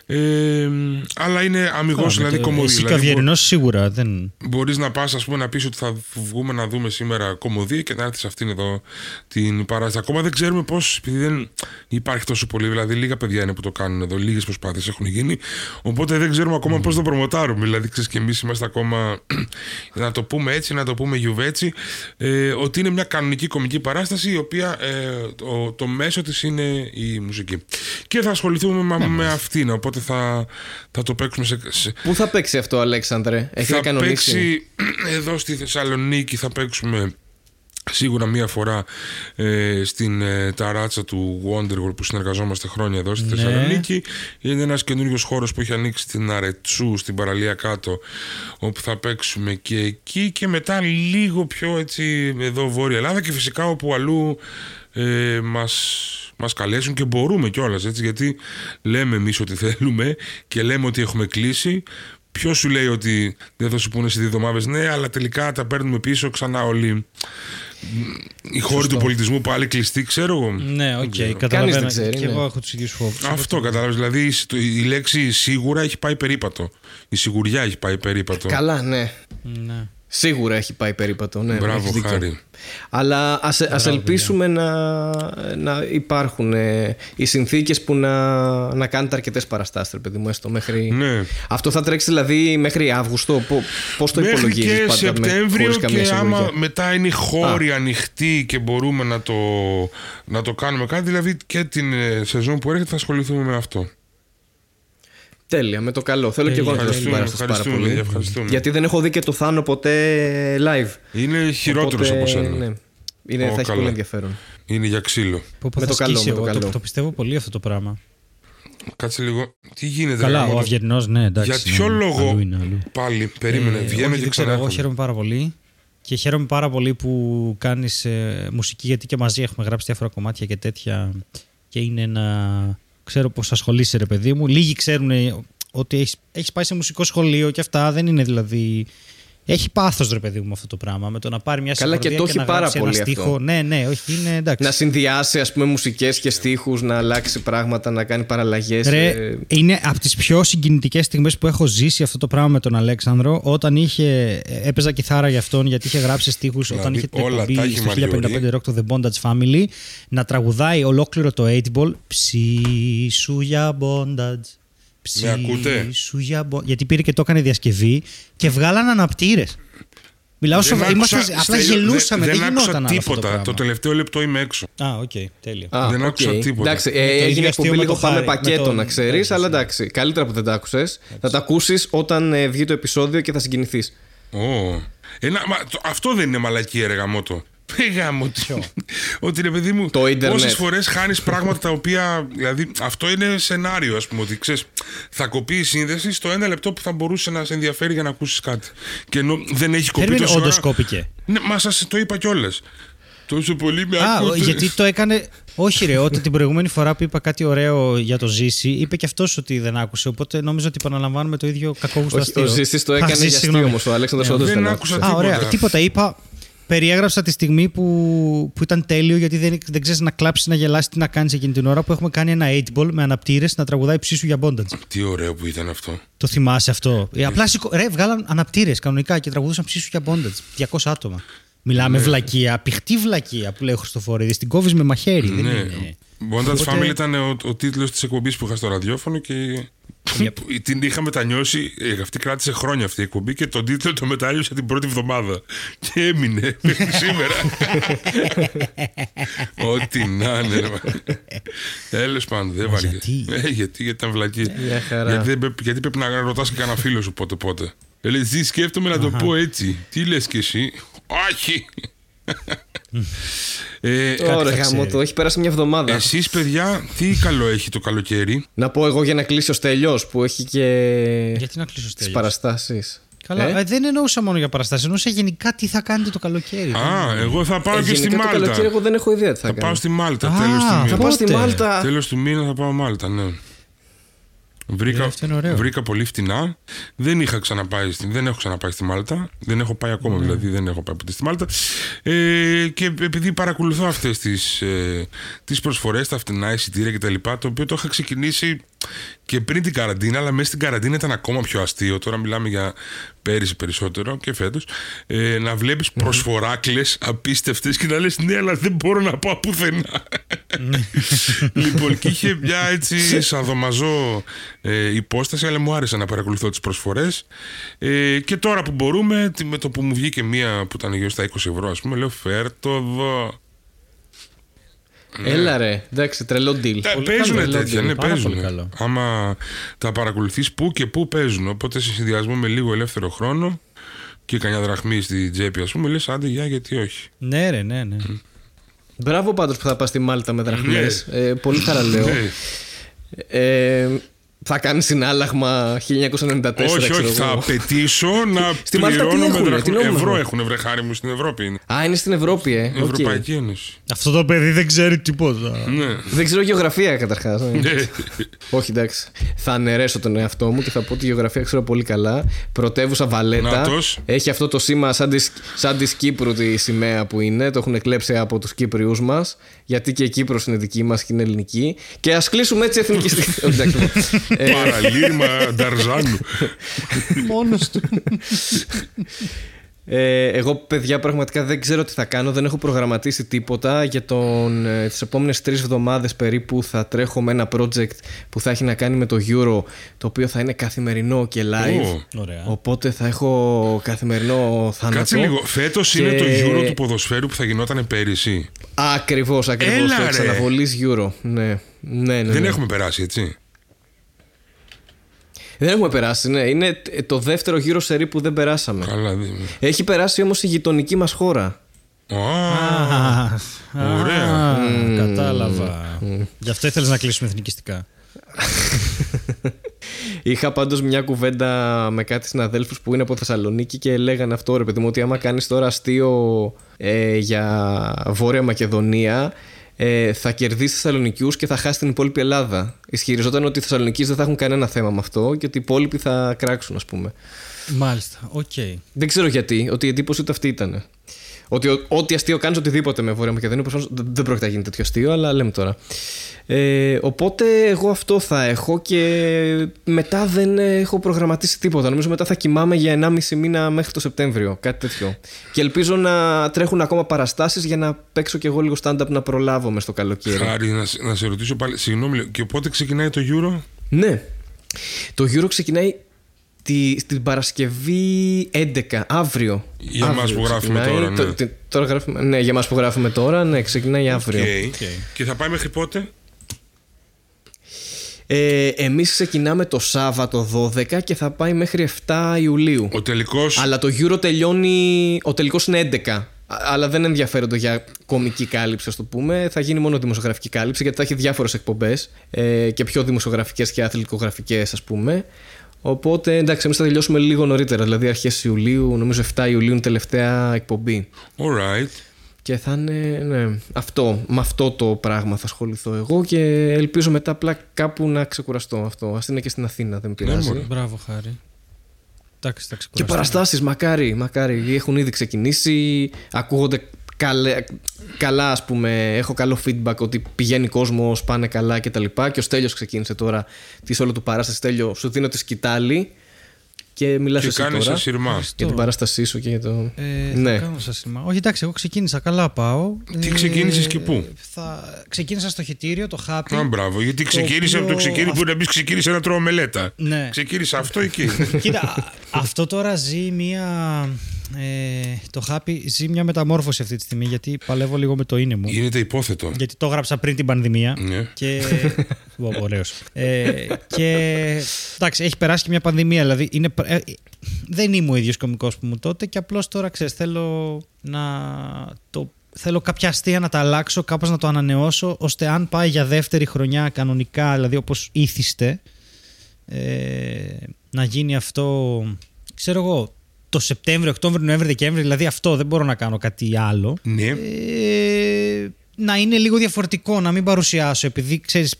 Ε, αλλά είναι αμυγός, δηλαδή κομμωδία. Εσύ και ο δηλαδή, μπο- Αυγερινός σίγουρα δεν. Μπορείς να πας, ας πούμε, να πεις ότι θα βγούμε να δούμε σήμερα κομμωδία και να έρθεις σε αυτήν εδώ την παράσταση. Ακόμα δεν ξέρουμε πώς, επειδή δεν υπάρχει τόσο πολύ. Δηλαδή, λίγα παιδιά είναι που το κάνουν εδώ, λίγες προσπάθειες έχουν γίνει. Οπότε δεν ξέρουμε ακόμα πώς το προμοτάρουμε. Δηλαδή, ξέρεις και εμείς είμαστε ακόμα. να το πούμε έτσι, να το πούμε γιουβέτσι. Ε, ότι είναι μια κανονική κομική παράσταση η οποία ε, το, το μέσο της είναι η μουσική. Και θα ασχοληθούμε με, με αυτήν. Οπότε θα, θα το παίξουμε σε, σε, Πού θα παίξει αυτό, Αλέξανδρε, έχετε θα κανονίσει. παίξει εδώ στη Θεσσαλονίκη θα παίξουμε σίγουρα μία φορά ε, στην ε, ταράτσα του Wonderworld που συνεργαζόμαστε χρόνια εδώ στη Ναι. Θεσσαλονίκη είναι ένας καινούριο χώρος που έχει ανοίξει στην Αρετσού στην παραλία κάτω όπου θα παίξουμε και εκεί και μετά λίγο πιο έτσι εδώ Βόρεια Ελλάδα και φυσικά όπου αλλού ε, μας, μας καλέσουν και μπορούμε κιόλας έτσι γιατί λέμε εμείς ότι θέλουμε και λέμε ότι έχουμε κλείσει Ποιος σου λέει ότι δεν θα σου πούνε σε δύο εβδομάδες ναι, αλλά τελικά τα παίρνουμε πίσω ξανά όλοι. Οι χώροι του πολιτισμού πάλι κλειστοί, ξέρω εγώ. Ναι, οκ, Κανείς καταλαβαίνω. δεν ξέρει, Και ναι. εγώ έχω τους ίδιους φόβους. Αυτό κατάλαβες. Δηλαδή η- η λέξη σίγουρα έχει πάει περίπατο. Η σιγουριά έχει πάει περίπατο. Καλά, ναι. Ναι. Σίγουρα έχει πάει περίπατο. Ναι, Μπράβο, έχεις δίκιο. χάρη. Αλλά ας, ας ελπίσουμε να, να υπάρχουν ε, οι συνθήκες που να, να κάνετε αρκετές παραστάσεις, ρε παιδί μου, έστω μέχρι... Ναι. Αυτό θα τρέξει δηλαδή μέχρι Αύγουστο. Πο- Πώς το Μέχρι υπολογίζεις και πάντα με, Σεπτέμβριο χωρίς καμία και άμα σιγουριά. μετά είναι οι χώροι ανοιχτοί και μπορούμε να το, να το κάνουμε κάτι, δηλαδή και την ε, σεζόν που έρχεται θα ασχοληθούμε με αυτό. Τέλεια, με το καλό. Θέλω και εγώ να δω την Ευχαριστούμε, παράσταση πάρα ευχαριστούμε, πολύ. ευχαριστούμε. Γιατί δεν έχω δει και το Θάνο ποτέ live. Είναι χειρότερος Οπότε, από σένα. Ναι. Είναι, Ω, θα έχει καλά. πολύ ενδιαφέρον. Είναι για ξύλο. Πω, πω, Με θα το καλό, σκίσει με το εγώ. καλό. Το, πιστεύω πολύ αυτό το πράγμα. Κάτσε λίγο. Τι γίνεται, Καλά, γάμο ο το- Αυγερινό, ναι, εντάξει. Για ναι, ποιο λόγο; αλλού είναι, αλλού. πάλι περίμενε, Ε, βγαίνω όχι, και δεν ξέρω, Εγώ ξανά. χαίρομαι πάρα πολύ. Και χαίρομαι πάρα πολύ που κάνεις μουσική γιατί και μαζί έχουμε γράψει διάφορα κομμάτια και τέτοια. Και είναι ένα. Ξέρω πώς ασχολείσαι, ρε παιδί μου. Λίγοι ξέρουν ότι έχεις έχεις πάει σε μουσικό σχολείο και αυτά δεν είναι δηλαδή. Έχει πάθος ρε παιδί μου αυτό το πράγμα. Με το να πάρει μια Καλά, και συγχωρδία το έχει να πάρα γράψει ένα πολύ στίχο. αυτό. Ναι, ναι, όχι, είναι εντάξει. Να συνδυάσει ας πούμε μουσικές και στίχους, να αλλάξει πράγματα, να κάνει παραλλαγές. Ρε, ε, είναι από τις πιο συγκινητικές στιγμές που έχω ζήσει αυτό το πράγμα με τον Αλέξανδρο. Όταν είχε, έπαιζα κιθάρα για αυτόν, γιατί είχε γράψει στίχους Δηλαδή, όταν είχε την όλα τα εκπομπή έχει στο μαλλιωρεί. 1055 Rock το The Bondage Family, να τραγουδάει ολόκληρο το 8 Ball. Ψήσου για bondage. Με ακούτε; Ψήσου για bondage. Γιατί πήρε και το έκανε διασκευή και βγάλαν αναπτήρες. Μιλάω Δεν σοβαρά. άκουσα- Ήμασταν, απλά Στέλιο, γελούσαμε. Δεν, Δεν, δεν άκουσα γινόταν άλλο αυτό το τίποτα. πράγμα; Το τελευταίο λεπτό είμαι έξω. Α, οκ, τέλειο. Α, Δεν οκ. άκουσα τίποτα. Εντάξει, Με το ε, ίδιο έγινε αστείο εκπομπή με λίγο το πάμε Χάρη, με πακέτο τον- να ξέρεις, τέτοιος, αλλά ναι. εντάξει. Καλύτερα που δεν τα άκουσες. Θα τα ακούσεις όταν ε, βγει το επεισόδιο και θα συγκινηθείς. Ω. Ένα, μα, το- αυτό δεν είναι μαλακή ρε γαμότο. Ε, γάμο, τι- ότι ρε παιδί μου, Το ίντερνετ. πόσες φορές χάνεις πράγματα τα οποία, δηλαδή αυτό είναι σενάριο ας πούμε, ότι ξέρεις, θα κοπείς η σύνδεσης στο ένα λεπτό που θα μπορούσε να σε ενδιαφέρει για να ακούσεις κάτι. Και ενώ δεν έχει κοπεί Περίμενε, τόση όντως ώρα, κόπηκε. Ναι, μα σας το είπα κιόλας. Τόσο πολύ με Α, ακούτε. γιατί το έκανε. Όχι, ρε, όταν την προηγούμενη φορά που είπα κάτι ωραίο για το Ζήση, είπε και αυτός ότι δεν άκουσε. Οπότε νόμιζα ότι επαναλαμβάνουμε το ίδιο κακόγουστο Όχι, αστείο. ο Ζήσης το Α, έκανε Ζήσης, για αστείο συγγνώμη. όμως. Ο Αλέξανδρος όντως δεν δεν άκουσα άκουσε. Α, ωραία. τίποτα. Τίποτα. Είπα. Περιέγραψα τη στιγμή που, που ήταν τέλειο γιατί δεν, δεν ξέρεις να κλάψεις, να γελάσεις, τι να κάνεις εκείνη την ώρα που έχουμε κάνει ένα 8-ball με αναπτήρες να τραγουδάει ψήσου για bondage. Τι ωραίο που ήταν αυτό. Το θυμάσαι αυτό; Ε, απλά σηκω... ρε, βγάλαν αναπτήρες κανονικά και τραγουδούσαν ψήσου για bondage. 200 άτομα. Μιλάμε Ναι. βλακεία, πηχτή βλακεία που λέει ο Χριστοφορίδης. Την κόβεις με μαχαίρι. Δεν Ναι. είναι. Bondage Οπότε- Family ήταν ο, ο τίτλος της εκπομπής που είχα στο ραδιόφωνο και που την είχα μετανιώσει. ε, Αυτή κράτησε χρόνια αυτή η εκπομπή και τον τίτλο το μετάλλιωσα την πρώτη εβδομάδα. Και έμεινε μέχρι σήμερα. Ό,τι να είναι. ρε, μα. Τέλος πάντων, δεν βάλει. γιατί; Ε, γιατί, γιατί ήταν βλακή. Μια χαρά. Γιατί, δεν πρέπει- γιατί πρέπει να ρωτάς και κανένα φίλο σου πότε πότε. Ε, λέει, «Ζη, σκέφτομαι να το πω έτσι. Τι λες κι εσύ; Όχι. Ε, Ωραία, θα γάμο ξέρει. το. Έχει περάσει μια εβδομάδα. εσείς παιδιά, τι καλό έχει το καλοκαίρι; Να πω εγώ για να κλείσει ο Στέλιος που έχει και Γιατί να κλείσω τις στέλιος; παραστάσεις. Καλά, Ε; ε, δεν εννοούσα μόνο για παραστάσεις. Εννοούσα γενικά τι θα κάνετε το καλοκαίρι. Α, εγώ θα πάω Ε, και στη γενικά το Μάλτα. καλοκαίρι εγώ δεν έχω ιδέα τι θα, Θα κάνω. πάω στη Μάλτα, Α, τέλος του θα Θα μήνα. πάω στη Πότε; Μάλτα. Τέλος του μήνα θα πάω Μάλτα, ναι. Βρήκα, Ε, αυτό είναι ωραίο. βρήκα πολύ φτηνά. Δεν είχα ξαναπάει στη, δεν έχω ξαναπάει στη Μάλτα. Δεν έχω πάει ακόμα, Ναι. δηλαδή δεν έχω πάει ποτέ στη Μάλτα. Ε, και επειδή παρακολουθώ αυτές τις, ε, τις προσφορές, τα φτηνά εισιτήρια κτλ. Το οποίο το είχα ξεκινήσει και πριν την καραντίνα, αλλά μέσα στην καραντίνα ήταν ακόμα πιο αστείο. Τώρα μιλάμε για πέρυσι περισσότερο και φέτος. Ε, να βλέπεις προσφοράκλες απίστευτες και να λες ναι, αλλά δεν μπορώ να πάω πουθενά. λοιπόν, και είχε μια έτσι σαδομαζό ε, υπόσταση, αλλά μου άρεσε να παρακολουθώ τις προσφορές. Ε, και τώρα που μπορούμε, τι- με το που μου βγήκε μία που ήταν γύρω στα 20 ευρώ, ας πούμε, λέω φέρ το εδώ. Έλα ρε, εντάξει, τρελό deal. Τα- Πολύ παίζουν καλό, τέτοια, London, ναι, πάρα παίζουν. πολύ καλό. Άμα τα παρακολουθείς πού και πού παίζουν. Οπότε σε συνδυασμό με λίγο ελεύθερο χρόνο και κανένα δραχμή στη τσέπη, ας πούμε, λες άντε γεια, γιατί όχι. Ναι, ρε, ναι, ναι. Μπράβο πάντως που θα πας στη Μάλτα με δραχμές. Ε, πολύ θαραλέο. Ναι. Ε, θα κάνει συνάλλαγμα 1994. όχι, ξέρω όχι, θα εγώ. απαιτήσω να Στη Μάλτα τι πληρώνω με έχουνε, δραχμή. τι νόμιμο Ευρώ έχουν; έχουν, βρε χάρη μου, στην Ευρώπη είναι. Α, είναι στην Ευρώπη, ε. Οκ. Ευρωπαϊκή Ένωση. Αυτό το παιδί δεν ξέρει τίποτα. Ναι. Δεν ξέρω γεωγραφία καταρχάς. Ναι. Όχι, εντάξει. Θα αναιρέσω τον εαυτό μου και θα πω ότι η γεωγραφία ξέρω πολύ καλά. Πρωτεύουσα Βαλέτα. Νάτος. Έχει αυτό το σήμα σαν της, σαν της Κύπρου τη σημαία που είναι. Το έχουν κλέψει από τους Κύπριους μας. Γιατί και η Κύπρος είναι δική μας και είναι ελληνική. Και ας κλείσουμε έτσι εθνικιστικά. Όχι, εντάξει. Ε, Παραλήρημα Νταρζάνου. Μόνος του. Ε, εγώ, παιδιά, πραγματικά δεν ξέρω τι θα κάνω. Δεν έχω προγραμματίσει τίποτα. Για τον, ε, τις επόμενες τρεις εβδομάδες περίπου θα τρέχω με ένα project που θα έχει να κάνει με το Euro, το οποίο θα είναι καθημερινό και live. Ω. Ωραία. Οπότε θα έχω καθημερινό θάνατο. Κάτσε λίγο. Φέτος είναι Και- το Euro του ποδοσφαίρου που θα γινόταν πέρυσι. Ακριβώς, ακριβώς. Έλα, το ρε. εξαναβολής Euro. Ναι, ναι, ναι. Δεν ναι. έχουμε περάσει, έτσι. Δεν έχουμε περάσει, ναι. Είναι τ- το δεύτερο γύρο σερί που δεν περάσαμε. Καλά. δεν- Έχει περάσει όμως η γειτονική μας χώρα. Α, Ωραία. Α, Κατάλαβα. Γι' αυτό ήθελες να κλείσουμε εθνικιστικά. Είχα πάντως μια κουβέντα με κάτι συναδέλφους που είναι από Θεσσαλονίκη και λέγανε αυτό ρε παιδί μου ότι άμα κάνεις τώρα αστείο ε, για Βόρεια Μακεδονία ε, θα κερδίσεις Θεσσαλονικιούς και θα χάσεις την υπόλοιπη Ελλάδα. Ισχυριζόταν ότι οι Θεσσαλονικοί δεν θα έχουν κανένα θέμα με αυτό και ότι οι υπόλοιποι θα κράξουν, ας πούμε. Μάλιστα. Οκ. Δεν ξέρω γιατί, ότι η εντύπωση ούτε αυτή ήταν. Ότι ο- ό,τι αστείο κάνεις οτιδήποτε με Βόρεια Μακεδονία, προφανώς δεν δεν πρόκειται να γίνει τέτοιο αστείο, αλλά λέμε τώρα. Ε, οπότε εγώ αυτό θα έχω και μετά δεν έχω προγραμματίσει τίποτα. Νομίζω μετά θα κοιμάμαι για 1,5 μήνα μέχρι το Σεπτέμβριο, κάτι τέτοιο. Και ελπίζω να τρέχουν ακόμα παραστάσεις για να παίξω κι εγώ λίγο stand-up να προλάβω μες στο καλοκαίρι. Χάρη, να, σε- να σε ρωτήσω πάλι. Συγγνώμη, και πότε ξεκινάει το Euro; Ναι. Το Euro ξεκινάει τη, την Παρασκευή 11, αύριο. Για Αύριο μας που γράφουμε ξεκινάει. τώρα, ναι. Το- τι- τώρα γράφουμε, ναι, για μας που γράφουμε τώρα, ναι, ξεκινάει αύριο. Οκ. Και θα πάει μέχρι πότε; Ε, εμείς ξεκινάμε το Σάββατο 12 και θα πάει μέχρι 7 Ιουλίου. Ο τελικός. Αλλά το Euro τελειώνει, ο τελικός είναι 11. Α- Αλλά δεν ενδιαφέρονται για κομική κάλυψη, ας το πούμε. Θα γίνει μόνο δημοσιογραφική κάλυψη, γιατί θα έχει διάφορες εκπομπές ε, και πιο δημοσιογραφικές και αθλητικογραφικές, ας πούμε. Οπότε εντάξει, εμείς θα τελειώσουμε λίγο νωρίτερα, δηλαδή αρχές Ιουλίου, νομίζω 7 Ιουλίου είναι η τελευταία εκπομπή. Alright. Και θα είναι ναι, αυτό, με αυτό το πράγμα θα ασχοληθώ εγώ και ελπίζω μετά απλά κάπου να ξεκουραστώ αυτό. Α είναι και στην Αθήνα, δεν πειράζει. μωρέ. Μπράβο, Χάρη. Εντάξει, θα Και ξεκουραστώ. παραστάσεις μακάρι, μακάρι. Έχουν ήδη ξεκινήσει. Ακούγονται καλέ, καλά, ας πούμε. Έχω καλό feedback ότι πηγαίνει κόσμος, πάνε καλά κτλ. Και, τα λοιπά. και ο Στέλιος ξεκίνησε τώρα τη όλο του παράσταση. Στέλιο, σου δίνω τη σκητάλη και μιλάς Και εσύ κάνεις τώρα ασυρμά. για την παράστασή σου και για το. Ε, ναι. Θα κάνω σας σήμα. Όχι, εντάξει, εγώ ξεκίνησα. Καλά πάω. Τι ξεκίνησες και πού; Θα... Ξεκίνησα στο χιτήριο, το Happy. Α, μπράβο. Γιατί ξεκίνησε από το οποίο- ξεκίνημα που να μπεις ξεκίνησε να τρώω μελέτα. Ναι. Ξεκίνησε αυτό εκεί. Κοίτα, α- αυτό τώρα ζει μία. Ε, το Happy ζει μια μεταμόρφωση αυτή τη στιγμή γιατί παλεύω λίγο με το είναι μου. Γίνεται υπόθετο. Γιατί το έγραψα πριν την πανδημία. Ναι. Και. Ω, ωραίος. Ε, και. Εντάξει, έχει περάσει και μια πανδημία. Δηλαδή, είναι, ε, δεν είμαι ο ίδιος κωμικός που ήμουν τότε και απλώς τώρα ξέρεις, θέλω να. Το, θέλω κάποια αστεία να τα αλλάξω, κάπως να το ανανεώσω, ώστε αν πάει για δεύτερη χρονιά κανονικά, δηλαδή όπως ήθιστε, ε, να γίνει αυτό, ξέρω εγώ, το Σεπτέμβριο, Οκτώβριο, Νοέμβριο, Δεκέμβριο, δηλαδή αυτό δεν μπορώ να κάνω κάτι άλλο. Ναι. Ε, να είναι λίγο διαφορετικό, να μην παρουσιάσω, επειδή ξέρεις,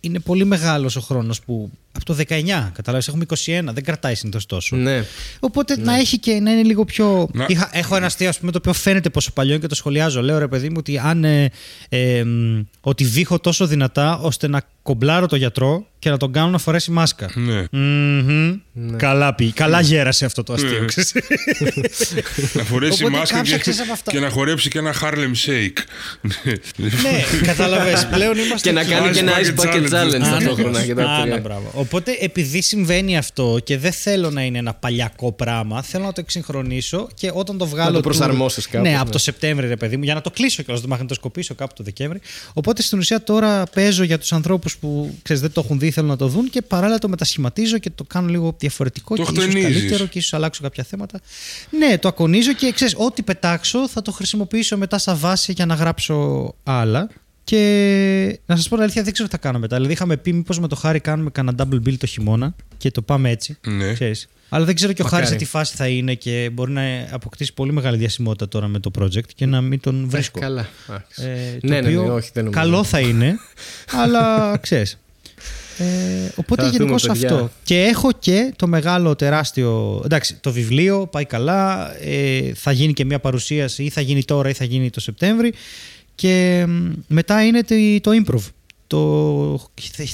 είναι πολύ μεγάλος ο χρόνος που από το 19, καταλάβεις, έχουμε 21, δεν κρατάει συνήθως τόσο. Ναι. Οπότε να έχει και να είναι λίγο πιο. Να- Είχα, έχω ένα αστείο, ας πούμε, το οποίο φαίνεται πόσο παλιό είναι και το σχολιάζω. Λέω ρε παιδί μου ότι αν. Ε, ε, μ, ότι βήχω τόσο δυνατά ώστε να κομπλάρω το γιατρό και να τον κάνω να φορέσει μάσκα. Ναι. Μμμ. Καλά πει. Καλά γέρασε αυτό το αστείο. Ναι. ξέρεις. Να φορέσει Οπότε μάσκα κάψα, και, ξέρεις, από αυτά. και να χορέψει και ένα Harlem Shake. ναι, κατάλαβες. Πλέον είμαστε. Και να εκεί. κάνει και ένα Ice ice bucket bucket challenge. challenge ταυτόχρονα. Και τα Άνα, τρία. μπράβο. Οπότε επειδή συμβαίνει αυτό και δεν θέλω να είναι ένα παλιακό πράγμα, θέλω να το εξυγχρονίσω και όταν το βγάλω. το tour- προσαρμόσεις κάπως, Ναι, ναι. από το Σεπτέμβρη, ρε παιδί μου, για να το κλείσω και να το μαγνητοσκοπήσω κάπου το Δεκέμβρη. Οπότε στην ουσία τώρα παίζω για τους ανθρώπους που ξέρεις, δεν το έχουν δει, θέλουν να το δουν και παράλληλα το μετασχηματίζω και το κάνω λίγο διαφορετικό Το και ίσως χτενίζεις. καλύτερο και ίσως αλλάξω κάποια θέματα. Ναι, το ακονίζω και ξέρεις, ό,τι πετάξω θα το χρησιμοποιήσω μετά σαν βάση για να γράψω άλλα. Και να σας πω την αλήθεια, δεν ξέρω τι θα κάνω μετά. Δηλαδή, είχαμε πει μήπως με το Χάρη κάνουμε κανένα double bill το χειμώνα και το πάμε έτσι. Ναι. Ξέρεις. Αλλά δεν ξέρω και ο Μακάρι. Χάρης σε τι φάση θα είναι και μπορεί να αποκτήσει πολύ μεγάλη διασημότητα τώρα με το project και να μην τον βρίσκω. Καλά. Εντάξει. Ε, το Ναι, ναι, ναι, οποίο όχι, δεν νομίζω. Καλό θα είναι, αλλά ξέρεις. Ε, οπότε Θα γενικώς δούμε, παιδιά. αυτό. Και έχω και το μεγάλο τεράστιο. Εντάξει, το βιβλίο πάει καλά. Ε, θα γίνει και μια παρουσίαση ή θα γίνει τώρα ή θα γίνει το Σεπτέμβρη. Και μ, μετά είναι το, το improv. Το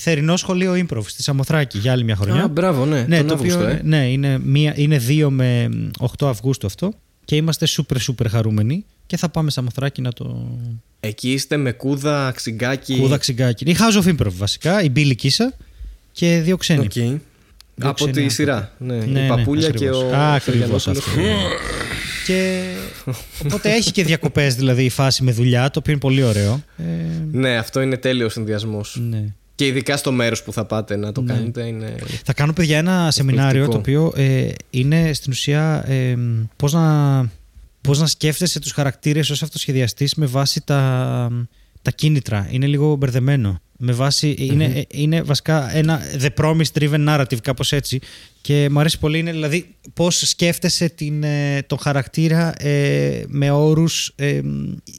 θερινό σχολείο improv στη Σαμοθράκη για άλλη μια χρονιά. Α, μπράβο, ναι. Ναι, τον το Αύγουστο, οποίο, ε. ναι είναι, μία, είναι 2 με 8 Αυγούστου αυτό και είμαστε super super χαρούμενοι και θα πάμε Σαμοθράκη να το... Εκεί είστε με κούδα, ξυγκάκι. Κούδα ξυγκάκι. Η House of Improv βασικά, η Μπίλη Κίσα και δύο ξένοι. Οκ. Από ξένοι τη άνθρωποι. σειρά. Ναι, Ναι, η ναι, παπούλια και ακριβώς. ο Α, ακριβώς Φεργιανόπουλος. αυτό. Και... Οπότε έχει και διακοπές δηλαδή η φάση με δουλειά, το οποίο είναι πολύ ωραίο. Ε, Ναι, αυτό είναι τέλειος συνδυασμός. ναι. Και ειδικά στο μέρος που θα πάτε να το Ναι. κάνετε. Είναι... Θα κάνω, παιδιά, ένα σεμινάριο το οποίο ε, είναι στην ουσία ε, πώς, να, πώς να σκέφτεσαι τους χαρακτήρες ως αυτοσχεδιαστής με βάση τα, τα κίνητρα. Είναι λίγο μπερδεμένο. Με βάση, είναι, ε, είναι βασικά ένα the promise driven narrative, κάπως έτσι. Και μου αρέσει πολύ, είναι δηλαδή πώς σκέφτεσαι την, ε, τον χαρακτήρα ε, με όρους ε,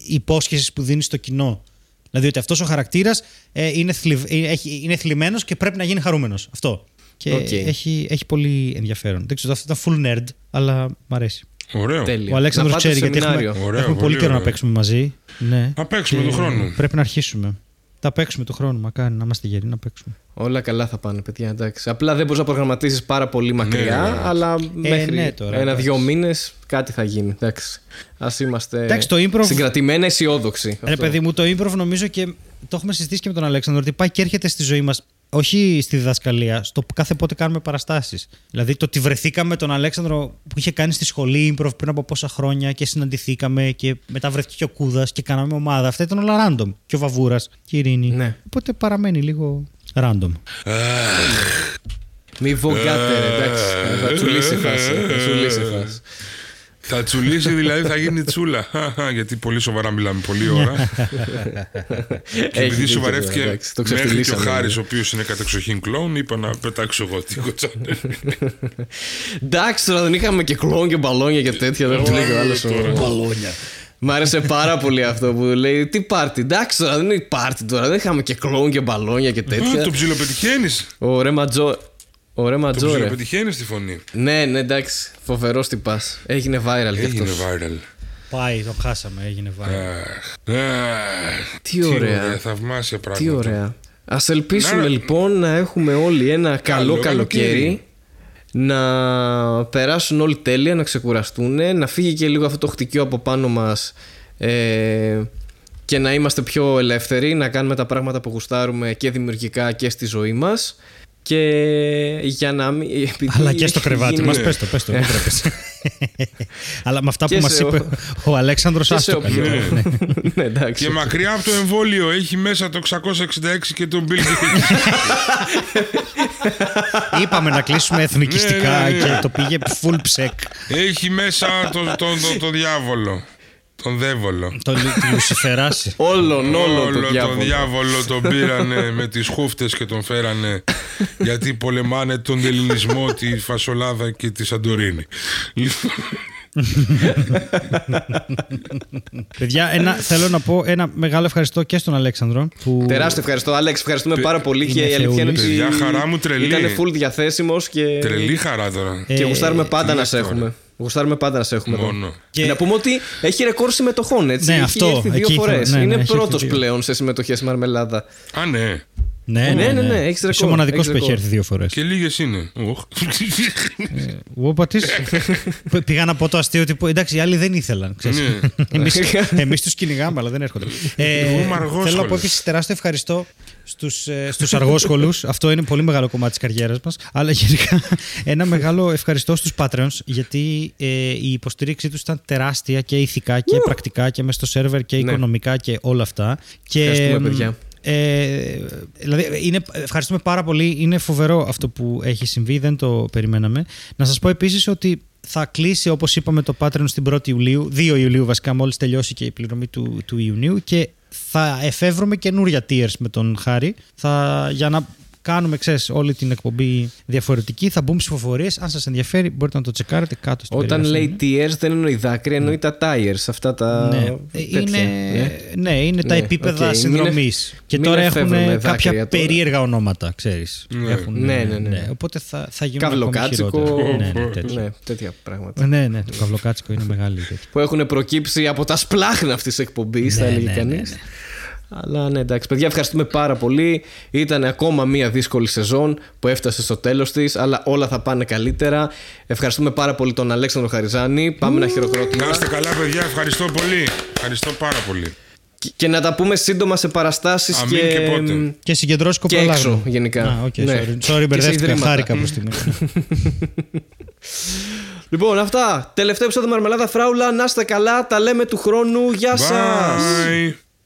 υπόσχεσης που δίνεις στο κοινό. Δηλαδή ότι αυτός ο χαρακτήρας ε, είναι, θλιβ, ε, έχει- είναι θλιμμένος και πρέπει να γίνει χαρούμενος. Αυτό. Και Οκ. έχει, έχει πολύ ενδιαφέρον. Δεν ξέρω, αυτό ήταν full nerd, αλλά μ' αρέσει. Ωραίο. Τέλεια. Ο Αλέξανδρος Να πάτε ξέρει γιατί έχουμε, σεμινάριο. Ωραίο, έχουμε πολύ πολύ καιρό να ωραίο. παίξουμε μαζί. Ναι. Να παίξουμε Και του χρόνου. Πρέπει να αρχίσουμε. Θα παίξουμε του χρόνου, μακάρι να είμαστε γεροί να παίξουμε. Όλα καλά θα πάνε, παιδιά. Εντάξει. Απλά δεν μπορείς να προγραμματίσεις πάρα πολύ μακριά, ναι, ναι. αλλά μέχρι ναι, τώρα, ένα-δύο εντάξει. μήνες κάτι θα γίνει. Εντάξει. Α είμαστε Εντάξει, το improv- συγκρατημένα αισιόδοξοι. Ρε Αυτό. παιδί μου, το improv νομίζω και το έχουμε συζητήσει και με τον Αλέξανδρο ότι πάει και έρχεται στη ζωή μας. Όχι στη διδασκαλία, στο που κάθε πότε κάνουμε παραστάσεις. Δηλαδή το ότι βρεθήκαμε με τον Αλέξανδρο που είχε κάνει στη σχολή improv πριν από πόσα χρόνια και συναντηθήκαμε και μετά βρέθηκε και ο Κούδας και κάναμε ομάδα. Αυτά ήταν όλα random. Και ο Βαβούρας και η Ειρήνη. Ναι. Οπότε παραμένει λίγο random. Μη βογκάτε, ρε, εντάξει. Ε, θα τσουλήσει η φάση. Θα τσουλήσει η φάση. Θα τσουλήσει δηλαδή, θα γίνει τσούλα. Γιατί πολύ σοβαρά μιλάμε πολλή ώρα. Και Έχει επειδή δίκιο, σοβαρεύτηκε εντάξει, το μέχρι και ο ξεφτυλίσαμε. Χάρης, ο οποίος είναι κατεξοχήν κλόουν, είπα να πετάξω εγώ την κοτσά. Εντάξει, τώρα δεν είχαμε και κλόν και μπαλόνια και τέτοια. Δεν μου λέει ο άλλος, τώρα. Μπαλόνια. Μ' άρεσε πάρα πολύ αυτό που λέει. Τι πάρτι, εντάξει τώρα δεν είναι πάρτι τώρα. Δεν είχαμε και κλόν και μπαλόνια και Α, τέτοια. το ψιλοπετυχαίνεις. Ωραία ματζό. Ωραία Το ματζόρε. ψιλοπετυχαίνει τη φωνή. Ναι, ναι, εντάξει. Φοβερό τυπά. Έγινε viral κι Έγινε αυτός. viral. Πάει, το χάσαμε, έγινε βάρη. Αχ, αχ, Τι ωραία. Θαυμάσια πράγματα. Τι ωραία. Α ελπίσουμε Να- λοιπόν να έχουμε όλοι ένα καλό, Καλό καλοκαίρι. καλοκαίρι. Να περάσουν όλοι τέλεια, να ξεκουραστούν, να φύγει και λίγο αυτό το χτυκείο από πάνω μας ε, και να είμαστε πιο ελεύθεροι, να κάνουμε τα πράγματα που γουστάρουμε και δημιουργικά και στη ζωή μας και για να μην... επειδή Αλλά και στο έχει κρεβάτι γίνει- μας, πες το, πες το, δεν τρέπεσαι. Αλλά με αυτά που Και μας σε είπε ο- ο Αλέξανδρος και σε άστο όποιο- καλύτερα. ναι, εντάξει. Και μακριά από το εμβόλιο έχει μέσα το 666 και τον Bill Gates. Είπαμε να κλείσουμε εθνικιστικά Ναι, ναι, ναι. και το πήγε full ψεκ. έχει μέσα τον το, το, το διάβολο. Τον δέβολο. Το λου- τη Λουσιφεράση. Όλον, όλο Όλο το διάβολο. τον διάβολο τον πήρανε με τις χούφτες και τον φέρανε γιατί πολεμάνε τον ελληνισμό, τη φασολάδα και τη Σαντορίνη. Λοιπόν, Παιδιά, ένα, θέλω να πω ένα μεγάλο ευχαριστώ και στον Αλέξανδρο. Που... Τεράστιο ευχαριστώ, Άλεξ. Ευχαριστούμε πάρα πολύ και είναι η αλήθεια είναι ότι. θεούλης. Παιδιά, χαρά μου τρελή. Ήταν full διαθέσιμος και. Τρελή χαρά τώρα. Ε, Και γουστάρουμε πάντα τι να λες σε τώρα. έχουμε. Γουστάρουμε πάντα να σε έχουμε εδώ. Μόνο. Και- Να πούμε ότι έχει ρεκόρ συμμετοχών, έτσι. Ναι, έχει αυτό, έρθει δύο εκεί φορές. ήθελα- ναι, ναι, είναι έχει έρθει πρώτος δύο. πλέον σε συμμετοχές στη Μαρμελάδα. Α, ναι. Ναι, ναι, ναι, ναι, έχεις Είσαι ρεκόρ, ο μοναδικός έχεις που έχει ρεκόρ. έρθει δύο φορές. Και λίγες είναι. Οχ. Εγώ πατήσω. Πήγα να πω το αστείο ότι. Εντάξει, οι άλλοι δεν ήθελαν. ξέρεις. Ναι. Εμείς, εμείς τους κυνηγάμε, αλλά δεν έρχονται. Ε, Εγώ είμαι αργόσχολος. θέλω να πω επίσης τεράστιο ευχαριστώ στους, ε, στους αργόσχολους. Αυτό είναι πολύ μεγάλο κομμάτι της καριέρας μας. Αλλά γενικά ένα μεγάλο ευχαριστώ στους Patreons γιατί ε, η υποστήριξή τους ήταν τεράστια και ηθικά και πρακτικά και μέσα στο σερβερ και Ναι. οικονομικά και όλα αυτά. Και, Ευχαριστούμε, παιδιά. Ε, δηλαδή, είναι, ευχαριστούμε πάρα πολύ. Είναι φοβερό αυτό που έχει συμβεί. Δεν το περιμέναμε. Να σας πω επίσης ότι θα κλείσει, όπως είπαμε, το Patreon στην 1η Ιουλίου, 2 Ιουλίου βασικά, μόλις τελειώσει και η πληρωμή του, του Ιουνίου και θα εφεύρουμε καινούρια tiers με τον Χάρη θα, για να κάνουμε, ξέρεις, όλη την εκπομπή διαφορετική. Θα μπουν ψηφοφορίες. Αν σας ενδιαφέρει, μπορείτε να το τσεκάρετε κάτω στην Όταν περιγραφή. λέει tears δεν εννοεί δάκρυα, εννοεί τα tiers. Αυτά τα. Ναι, τέτοια. είναι, Ναι. ναι, είναι τα Ναι, επίπεδα οκ. συνδρομής. Και μην τώρα εφεύρουμε έχουν δάκρυα κάποια τώρα. περίεργα ονόματα, ξέρεις. Ναι. Ναι, ναι, ναι. Οπότε θα, θα γίνουν ακόμη Καυλοκάτσικο. χειρότερα. Ναι, ναι, τέτοια. Ναι, τέτοια πράγματα. Ναι, ναι, το καυλοκάτσικο είναι μεγάλη τέτοια. Που έχουν προκύψει από τα σπλάχνα αυτής της εκπομπής, θα Ναι, έλεγε ναι, ναι, κανείς. Ναι. Αλλά ναι, εντάξει, παιδιά, ευχαριστούμε πάρα πολύ. Ήταν ακόμα μία δύσκολη σεζόν που έφτασε στο τέλος της, αλλά όλα θα πάνε καλύτερα. Ευχαριστούμε πάρα πολύ τον Αλέξανδρο Χαριζάνη. Πάμε να χειροκρότημα. Να είστε καλά, παιδιά. Ευχαριστώ πολύ. Ευχαριστώ πάρα πολύ. Και- Και να τα πούμε σύντομα σε παραστάσεις Αμήν και. και πότε. Και συγκεντρώσικο Και προλάγνω. έξω, γενικά. Α, οκ, Ναι. sorry. Και Sorry, σε μπερδεύτηκα. ιδρύματα. Χάρηκα προς στιγμή. Λοιπόν, αυτά. Τελευταίο επεισόδιο Μαρμελάδα Φράουλα. Να είστε καλά. Τα λέμε του χρόνου. Γεια σας Bye.